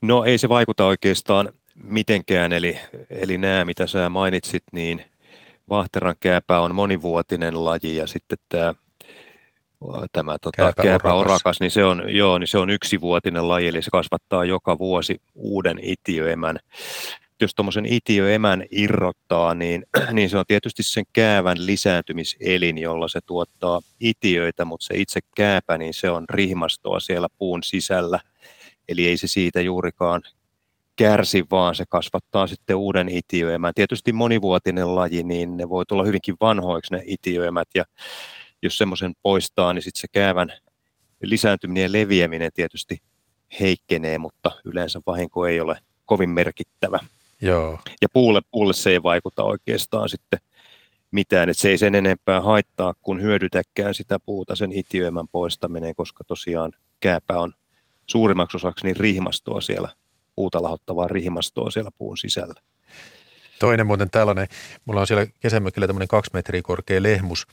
Speaker 4: No ei se vaikuta oikeastaan mitenkään, eli, eli nämä mitä sä mainitsit, niin vaahteran kääpä on monivuotinen laji ja sitten tämä tämä tota, kääpäorakas, niin se on, joo, niin se on yksivuotinen laji, eli se kasvattaa joka vuosi uuden itiöemän. Jos tuommoisen itiöemän irrottaa, niin, niin se on tietysti sen käävän lisääntymiselin, jolla se tuottaa itiöitä, mutta se itse kääpä, niin se on rihmastoa siellä puun sisällä. Eli ei se siitä juurikaan kärsi, vaan se kasvattaa sitten uuden itiöemän. Tietysti monivuotinen laji, niin ne voi tulla hyvinkin vanhoiksi ne itiöemät, ja jos semmoisen poistaa, niin sitten se käävän lisääntyminen ja leviäminen tietysti heikkenee, mutta yleensä vahinko ei ole kovin merkittävä.
Speaker 2: Joo.
Speaker 4: Ja puulle, puulle se ei vaikuta oikeastaan sitten mitään, että se ei sen enempää haittaa kuin hyödytäkään sitä puuta sen itiöimän poistaminen, koska tosiaan kääpä on suurimmaksi osaksi niin rihmastoa siellä, puuta lahottavaa rihmastoa siellä puun sisällä.
Speaker 2: Toinen muuten tällainen, mulla on siellä kesämökillä tämmöinen kaksi metriä korkea lehmus,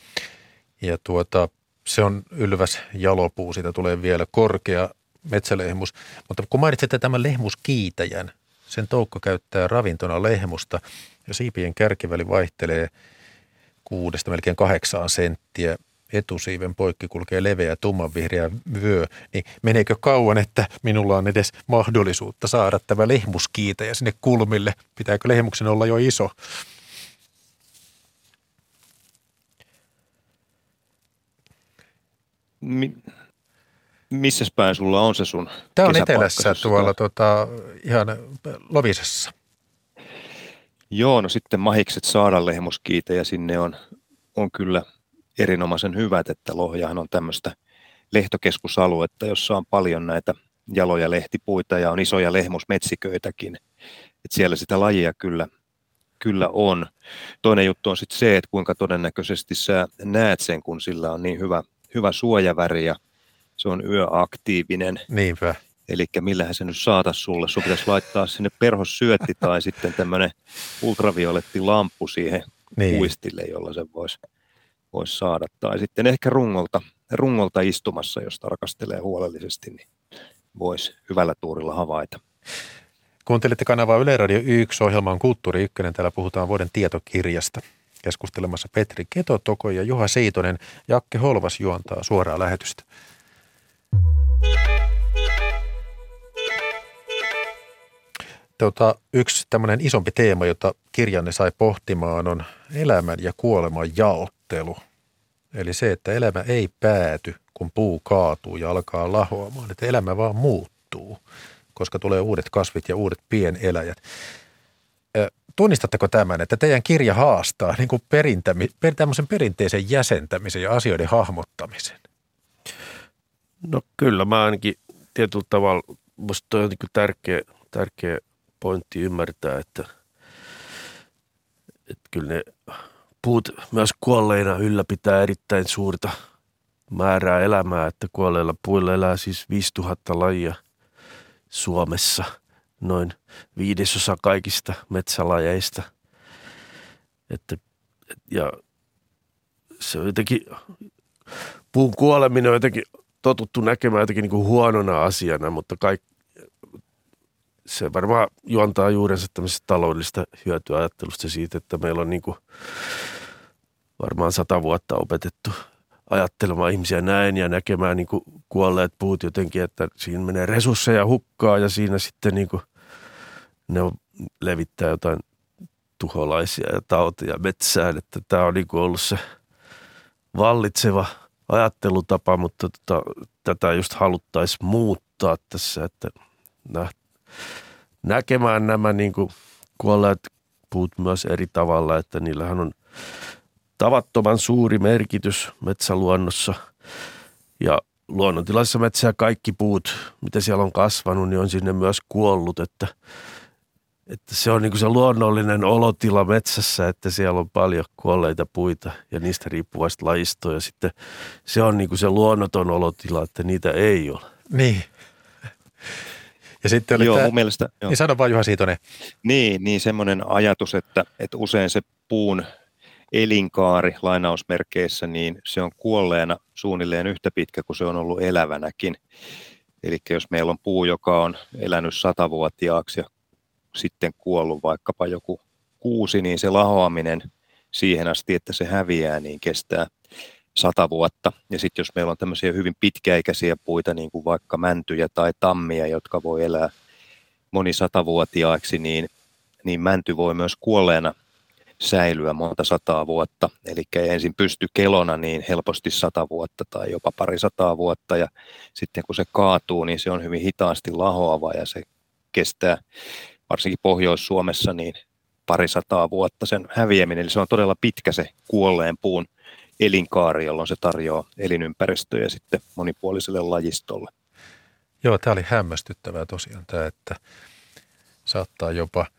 Speaker 2: ja tuota, se on ylväs jalopuu, siitä tulee vielä korkea metsälehmus. Mutta kun mainitsitte tämän lehmuskiitäjän, sen toukko käyttää ravintona lehmusta ja siipien kärkiväli vaihtelee kuudesta melkein kahdeksaan senttiä. Etusiiven poikki kulkee leveä tummanvihreä vyö, niin meneekö kauan, että minulla on edes mahdollisuutta saada tämä lehmuskiitäjä sinne kulmille? Pitääkö lehmuksen olla jo iso?
Speaker 4: Mi, missä päin sulla on se sun
Speaker 2: Tämä on etelässä tuolla tota, ihan Lovisessa.
Speaker 4: Joo, no sitten mahikset saada lehmuskiitä ja sinne on, on kyllä erinomaisen hyvät, että Lohjahan on tämmöistä lehtokeskusaluetta, jossa on paljon näitä jaloja lehtipuita ja on isoja lehmusmetsiköitäkin. Et siellä sitä lajia kyllä, kyllä on. Toinen juttu on sitten se, että kuinka todennäköisesti sä näet sen, kun sillä on niin hyvä hyvä suojaväri ja se on yöaktiivinen.
Speaker 2: Niinpä.
Speaker 4: Eli millähän se nyt saata sulle. Sun pitäisi laittaa sinne perhossyötti tai sitten tämmöinen ultravioletti lamppu siihen niin. kuistille, jolla se voisi vois saada. Tai sitten ehkä rungolta, rungolta istumassa, jos tarkastelee huolellisesti, niin voisi hyvällä tuurilla havaita.
Speaker 2: Kuuntelitte kanavaa Yle Radio 1, ohjelma on Kulttuuri 1, täällä puhutaan vuoden tietokirjasta. Keskustelemassa Petri Ketotoko ja Juha Siitonen. Jakke Holvas juontaa suoraa lähetystä. Tota, yksi tämmöinen isompi teema, jota kirjanne sai pohtimaan, on elämän ja kuoleman jaottelu. Eli se, että elämä ei pääty, kun puu kaatuu ja alkaa lahoamaan, että elämä vaan muuttuu, koska tulee uudet kasvit ja uudet pieneläjät. Tunnistatteko tämän, että teidän kirja haastaa niin kuin perintämi, per, tämmöisen perinteisen jäsentämisen ja asioiden hahmottamisen?
Speaker 3: No kyllä, mä ainakin tietyllä tavalla, musta on niin tärkeä, tärkeä pointti ymmärtää, että, että kyllä ne puut myös kuolleina ylläpitää erittäin suurta määrää elämää, että kuolleilla puilla elää siis 5000 lajia Suomessa, noin viidesosa kaikista metsälajeista. Että, ja se on jotenkin, puun kuoleminen on jotenkin totuttu näkemään jotenkin niin kuin huonona asiana, mutta kaikki, se varmaan juontaa juurensa tämmöisestä taloudellista hyötyajattelusta siitä, että meillä on niin kuin varmaan sata vuotta opetettu ajattelemaan ihmisiä näin ja näkemään niin kuin kuolleet puut jotenkin, että siinä menee resursseja hukkaa ja siinä sitten niin kuin ne levittää jotain tuholaisia ja tauteja metsään, että tämä on niin kuin ollut se vallitseva ajattelutapa, mutta tota, tätä just haluttaisiin muuttaa tässä, että näkemään nämä niin kuin kuolleet puut myös eri tavalla, että niillähän on tavattoman suuri merkitys metsäluonnossa ja luonnontilaisessa metsää kaikki puut, mitä siellä on kasvanut, niin on sinne myös kuollut, että, että se on niin se luonnollinen olotila metsässä, että siellä on paljon kuolleita puita ja niistä riippuvasta lajistoa ja sitten se on niin se luonnoton olotila, että niitä ei ole.
Speaker 2: Niin. Ja sitten oli
Speaker 4: joo,
Speaker 2: tämä,
Speaker 4: mun mielestä, joo.
Speaker 2: niin sano vaan Juha Siitonen.
Speaker 4: Niin, niin semmoinen ajatus, että, että usein se puun elinkaari lainausmerkeissä, niin se on kuolleena suunnilleen yhtä pitkä kuin se on ollut elävänäkin. Eli jos meillä on puu, joka on elänyt satavuotiaaksi ja sitten kuollut vaikkapa joku kuusi, niin se lahoaminen siihen asti, että se häviää, niin kestää sata vuotta. Ja sitten jos meillä on tämmöisiä hyvin pitkäikäisiä puita, niin kuin vaikka mäntyjä tai tammia, jotka voi elää monisatavuotiaiksi, niin, niin mänty voi myös kuolleena säilyä monta sataa vuotta. Eli ensin pysty kelona niin helposti sata vuotta tai jopa pari sataa vuotta ja sitten kun se kaatuu, niin se on hyvin hitaasti lahoava ja se kestää varsinkin Pohjois-Suomessa niin pari sataa vuotta sen häviäminen. Eli se on todella pitkä se kuolleen puun elinkaari, jolloin se tarjoaa elinympäristöjä sitten monipuoliselle lajistolle.
Speaker 2: Joo, tämä oli hämmästyttävää tosiaan tämä, että saattaa jopa –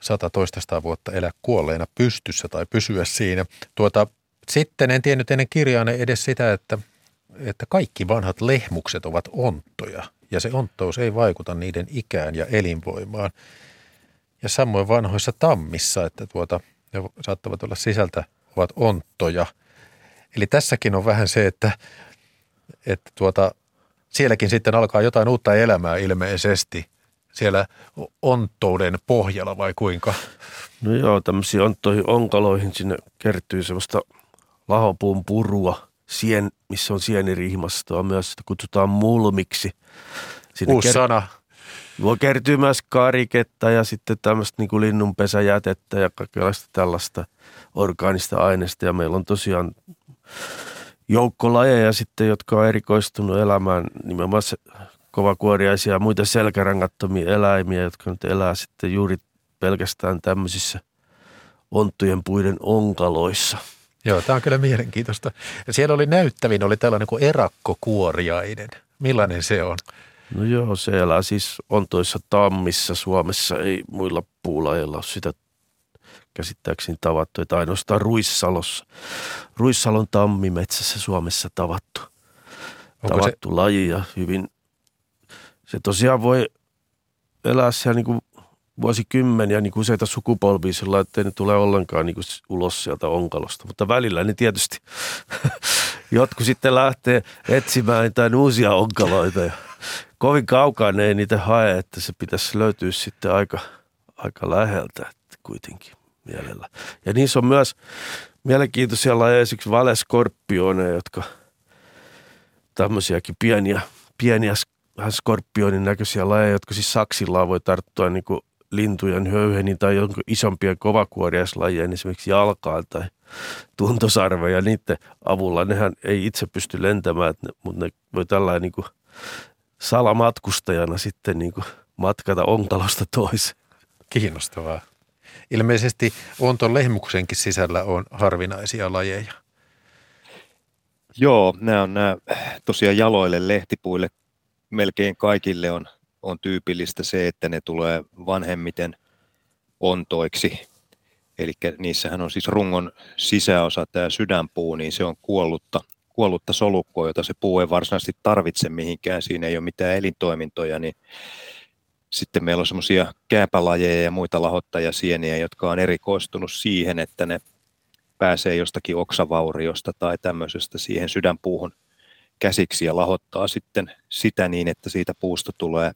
Speaker 2: sata toista vuotta elää kuolleena pystyssä tai pysyä siinä. Tuota, sitten en tiennyt ennen kirjaanne edes sitä, että, että kaikki vanhat lehmukset ovat onttoja ja se onttous ei vaikuta niiden ikään ja elinvoimaan. Ja samoin vanhoissa tammissa, että tuota, ne saattavat olla sisältä ovat onttoja. Eli tässäkin on vähän se, että, että tuota, sielläkin sitten alkaa jotain uutta elämää ilmeisesti – siellä onttouden pohjalla vai kuinka?
Speaker 3: No joo, tämmöisiin onttoihin onkaloihin sinne kertyy semmoista lahopuun purua, sien, missä on sienirihmastoa myös, sitä kutsutaan mulmiksi.
Speaker 2: Sinne Uusi ker- sana.
Speaker 3: Voi kertyä myös kariketta ja sitten tämmöistä niin kuin linnunpesäjätettä ja kaikenlaista tällaista orgaanista aineista. Ja meillä on tosiaan joukko lajeja sitten, jotka on erikoistunut elämään nimenomaan kovakuoriaisia ja muita selkärangattomia eläimiä, jotka nyt elää sitten juuri pelkästään tämmöisissä onttujen puiden onkaloissa.
Speaker 2: Joo, tämä on kyllä mielenkiintoista. Ja siellä oli näyttävin, oli tällainen kuin erakkokuoriainen. Millainen se on?
Speaker 3: No joo, se elää siis ontoissa tammissa Suomessa, ei muilla puulajeilla ole sitä käsittääkseni tavattu, että ainoastaan Ruissalossa. Ruissalon tammimetsässä Suomessa tavattu. Onko tavattu se... laji ja hyvin se tosiaan voi elää siellä niin kuin vuosikymmeniä niin kuin useita sukupolvia sillä että ne tule ollenkaan niin kuin ulos sieltä onkalosta. Mutta välillä niin tietysti jotkut sitten lähtee etsimään jotain uusia onkaloita ja kovin kaukaa ne ei niitä hae, että se pitäisi löytyä sitten aika, aika läheltä että kuitenkin. mielellä. Ja niissä on myös mielenkiintoisia lajeja, esimerkiksi valeskorpioneja, jotka tämmöisiäkin pieniä, pieniä vähän skorpionin näköisiä lajeja, jotka siis saksillaan voi tarttua niin kuin lintujen höyheniin tai jonkun isompia kovakuoriaislajien esimerkiksi jalkaan tai tuntosarveja. Niiden avulla nehän ei itse pysty lentämään, mutta ne voi tällainen niin kuin salamatkustajana sitten niin kuin matkata onkalosta toiseen.
Speaker 2: Kiinnostavaa. Ilmeisesti onton lehmuksenkin sisällä on harvinaisia lajeja.
Speaker 4: Joo, nämä on nämä tosiaan jaloille lehtipuille. Melkein kaikille on, on tyypillistä se, että ne tulee vanhemmiten ontoiksi. Eli niissähän on siis rungon sisäosa, tämä sydänpuu, niin se on kuollutta, kuollutta solukkoa, jota se puu ei varsinaisesti tarvitse mihinkään. Siinä ei ole mitään elintoimintoja, niin sitten meillä on semmoisia kääpälajeja ja muita lahottajasieniä, jotka on erikoistunut siihen, että ne pääsee jostakin oksavauriosta tai tämmöisestä siihen sydänpuuhun käsiksi ja lahottaa sitten sitä niin, että siitä puusta tulee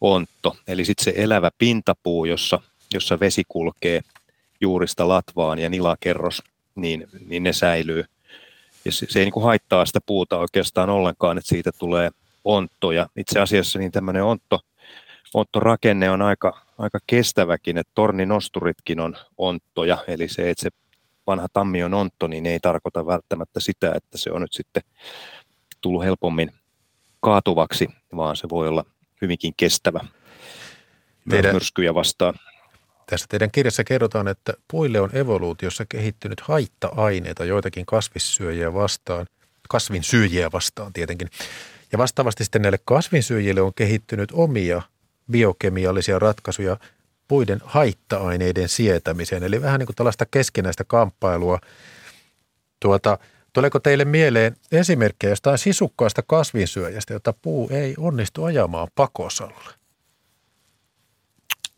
Speaker 4: ontto. Eli sitten se elävä pintapuu, jossa, jossa vesi kulkee juurista latvaan ja nilakerros, niin, niin ne säilyy. Ja se, se ei niin kuin haittaa sitä puuta oikeastaan ollenkaan, että siitä tulee ontto. Ja itse asiassa niin tämmöinen ontto, onttorakenne on aika, aika kestäväkin, että torninosturitkin on onttoja, eli se, että se vanha tammi on ontto, niin ei tarkoita välttämättä sitä, että se on nyt sitten tullut helpommin kaatuvaksi, vaan se voi olla hyvinkin kestävä teidän, myrskyjä vastaan.
Speaker 2: Tässä teidän kirjassa kerrotaan, että puille on evoluutiossa kehittynyt haitta-aineita joitakin kasvissyöjiä vastaan, kasvinsyöjiä vastaan tietenkin. Ja vastaavasti sitten näille kasvinsyöjille on kehittynyt omia biokemiallisia ratkaisuja puiden haitta-aineiden sietämiseen. Eli vähän niin kuin tällaista keskenäistä kamppailua. Tuota, tuleeko teille mieleen esimerkkejä jostain sisukkaasta kasvinsyöjästä, jota puu ei onnistu ajamaan pakosalle?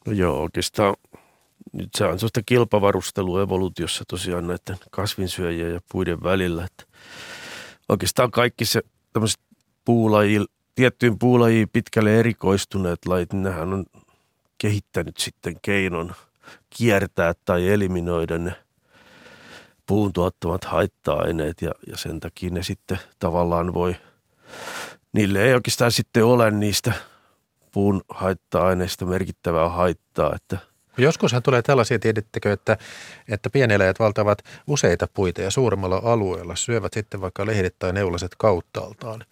Speaker 3: No joo, oikeastaan nyt se on sellaista kilpavarustelua evoluutiossa tosiaan näiden kasvinsyöjien ja puiden välillä. Että oikeastaan kaikki se tämmöiset puulajil, tiettyyn puulajiin pitkälle erikoistuneet lajit, niin nehän on kehittänyt sitten keinon kiertää tai eliminoida ne puun tuottamat haitta-aineet ja, ja sen takia ne sitten tavallaan voi, niille ei oikeastaan sitten ole niistä puun haitta-aineista merkittävää haittaa, että
Speaker 2: Joskushan tulee tällaisia, tiedettekö, että, että pieneläjät valtavat useita puita ja suuremmalla alueella syövät sitten vaikka lehdet tai neulaset kauttaaltaan.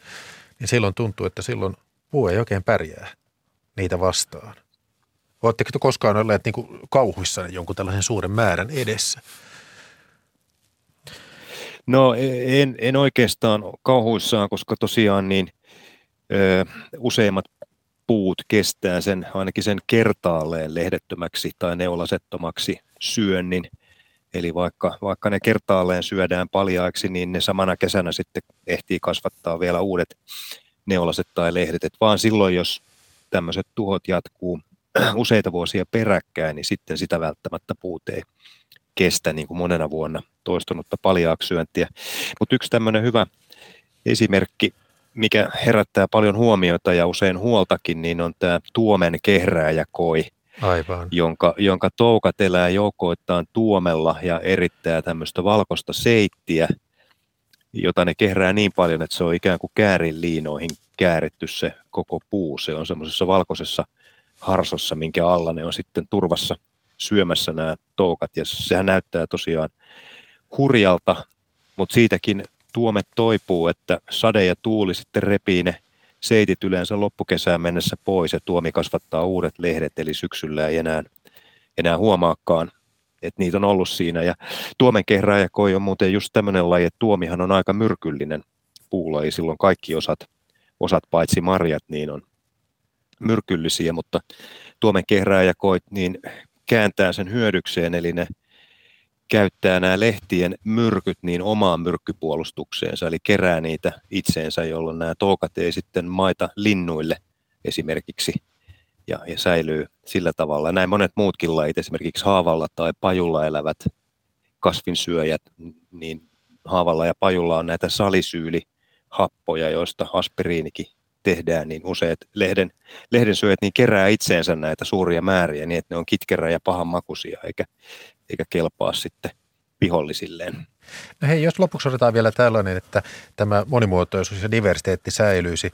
Speaker 2: Niin silloin tuntuu, että silloin puu ei oikein pärjää niitä vastaan. Oletteko koskaan olleet niin kauhuissa jonkun tällaisen suuren määrän edessä?
Speaker 4: No en, en oikeastaan kauhuissaan, koska tosiaan niin ö, useimmat puut kestää sen ainakin sen kertaalleen lehdettömäksi tai neulasettomaksi syönnin. Eli vaikka, vaikka ne kertaalleen syödään paljaiksi, niin ne samana kesänä sitten ehtii kasvattaa vielä uudet neulaset tai lehdet. Et vaan silloin, jos tämmöiset tuhot jatkuu useita vuosia peräkkäin, niin sitten sitä välttämättä puut ei kestä niin kuin monena vuonna toistunutta paljaaksyöntiä. Mutta yksi tämmöinen hyvä esimerkki, mikä herättää paljon huomiota ja usein huoltakin, niin on tämä tuomen kehrääjäkoi,
Speaker 2: Aivan.
Speaker 4: Jonka, jonka toukat elää joukoittain tuomella ja erittää tämmöistä valkoista seittiä, jota ne kehrää niin paljon, että se on ikään kuin käärin liinoihin kääritty se koko puu. Se on semmoisessa valkoisessa harsossa, minkä alla ne on sitten turvassa syömässä nämä toukat. Ja sehän näyttää tosiaan hurjalta, mutta siitäkin tuomet toipuu, että sade ja tuuli sitten repii ne seitit yleensä loppukesään mennessä pois ja tuomi kasvattaa uudet lehdet, eli syksyllä ei enää, enää huomaakaan, että niitä on ollut siinä. Ja tuomen koi on muuten just tämmöinen laji, että tuomihan on aika myrkyllinen puulaji, silloin kaikki osat, osat paitsi marjat, niin on myrkyllisiä, mutta tuomen koit niin kääntää sen hyödykseen, eli ne käyttää nämä lehtien myrkyt niin omaan myrkkypuolustukseensa, eli kerää niitä itseensä, jolloin nämä toukat ei sitten maita linnuille esimerkiksi ja, ja säilyy sillä tavalla. Näin monet muutkin lajit, esimerkiksi haavalla tai pajulla elävät kasvinsyöjät, niin haavalla ja pajulla on näitä salisyylihappoja, joista aspiriinikin tehdään, niin useat lehden, lehden syöjät niin kerää itseensä näitä suuria määriä niin, että ne on kitkerä ja pahan makuisia, eikä, eikä kelpaa sitten vihollisilleen.
Speaker 2: No hei, jos lopuksi otetaan vielä tällainen, että tämä monimuotoisuus ja diversiteetti säilyisi.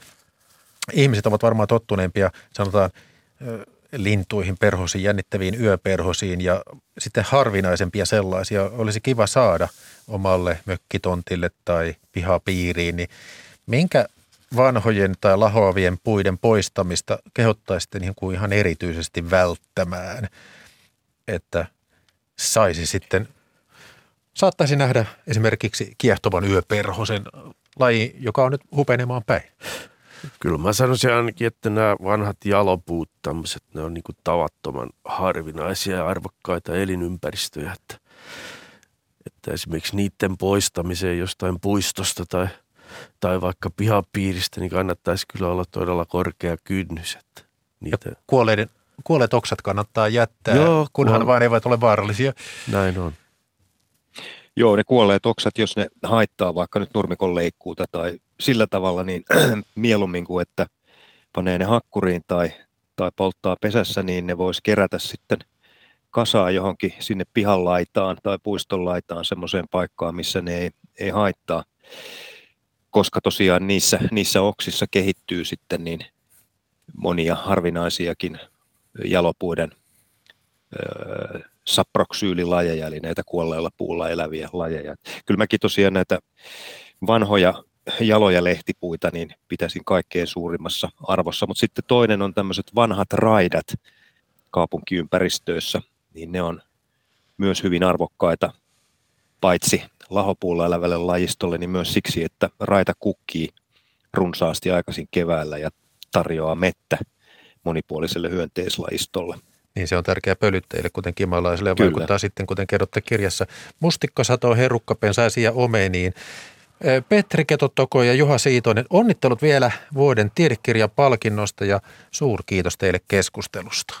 Speaker 2: Ihmiset ovat varmaan tottuneempia, sanotaan, lintuihin, perhosiin, jännittäviin yöperhosiin ja sitten harvinaisempia sellaisia olisi kiva saada omalle mökkitontille tai pihapiiriin, niin minkä vanhojen tai lahoavien puiden poistamista kehottaisitte niin kuin ihan erityisesti välttämään, että saisi sitten, saattaisi nähdä esimerkiksi kiehtovan yöperhosen laji, joka on nyt hupenemaan päin?
Speaker 3: Kyllä mä sanoisin ainakin, että nämä vanhat jalopuut tämmöiset, ne on niin kuin tavattoman harvinaisia ja arvokkaita elinympäristöjä, että, että esimerkiksi niiden poistamiseen jostain puistosta tai, tai vaikka pihapiiristä, niin kannattaisi kyllä olla todella korkea kynnys. Että
Speaker 2: niitä... Ja kuolleiden, kuolleet oksat kannattaa jättää, Joo, kunhan kuol... vain eivät ole vaarallisia.
Speaker 3: Näin on.
Speaker 4: Joo, ne kuolleet oksat, jos ne haittaa vaikka nyt nurmikon leikkuuta tai sillä tavalla, niin mieluummin kuin että panee ne hakkuriin tai, tai polttaa pesässä, niin ne voisi kerätä sitten kasaa johonkin sinne pihan laitaan tai puiston laitaan semmoiseen paikkaan, missä ne ei, ei haittaa. Koska tosiaan niissä, niissä oksissa kehittyy sitten niin monia harvinaisiakin jalopuiden öö, saproksyylilajeja, eli näitä kuolleilla puulla eläviä lajeja. Kyllä mäkin tosiaan näitä vanhoja jaloja lehtipuita niin pitäisin kaikkein suurimmassa arvossa, mutta sitten toinen on tämmöiset vanhat raidat kaupunkiympäristöissä, niin ne on myös hyvin arvokkaita, paitsi lahopuulla elävälle lajistolle, niin myös siksi, että raita kukkii runsaasti aikaisin keväällä ja tarjoaa mettä monipuoliselle hyönteislajistolle.
Speaker 2: Niin se on tärkeä pölyttäjille, kuten kimalaisille, ja Kyllä. vaikuttaa sitten, kuten kerrotte kirjassa. Mustikka satoo herukkapensaisiin ja omeniin. Petri Ketotoko ja Juha Siitonen, onnittelut vielä vuoden tiedekirjapalkinnosta ja suurkiitos teille keskustelusta.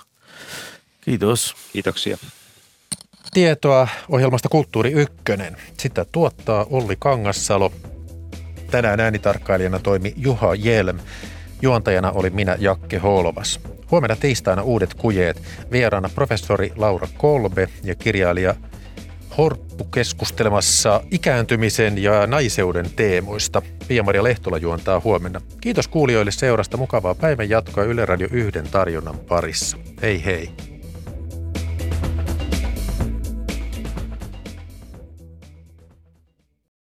Speaker 3: Kiitos.
Speaker 4: Kiitoksia.
Speaker 2: Tietoa ohjelmasta Kulttuuri Ykkönen. Sitä tuottaa Olli Kangassalo. Tänään äänitarkkailijana toimi Juha Jelm. Juontajana oli minä Jakke Holvas. Huomenna tiistaina uudet kujeet. Vieraana professori Laura Kolbe ja kirjailija Horppu keskustelemassa ikääntymisen ja naiseuden teemoista. Pia-Maria Lehtola juontaa huomenna. Kiitos kuulijoille seurasta. Mukavaa päivän jatkoa Yle Radio 1 tarjonnan parissa. Hei hei.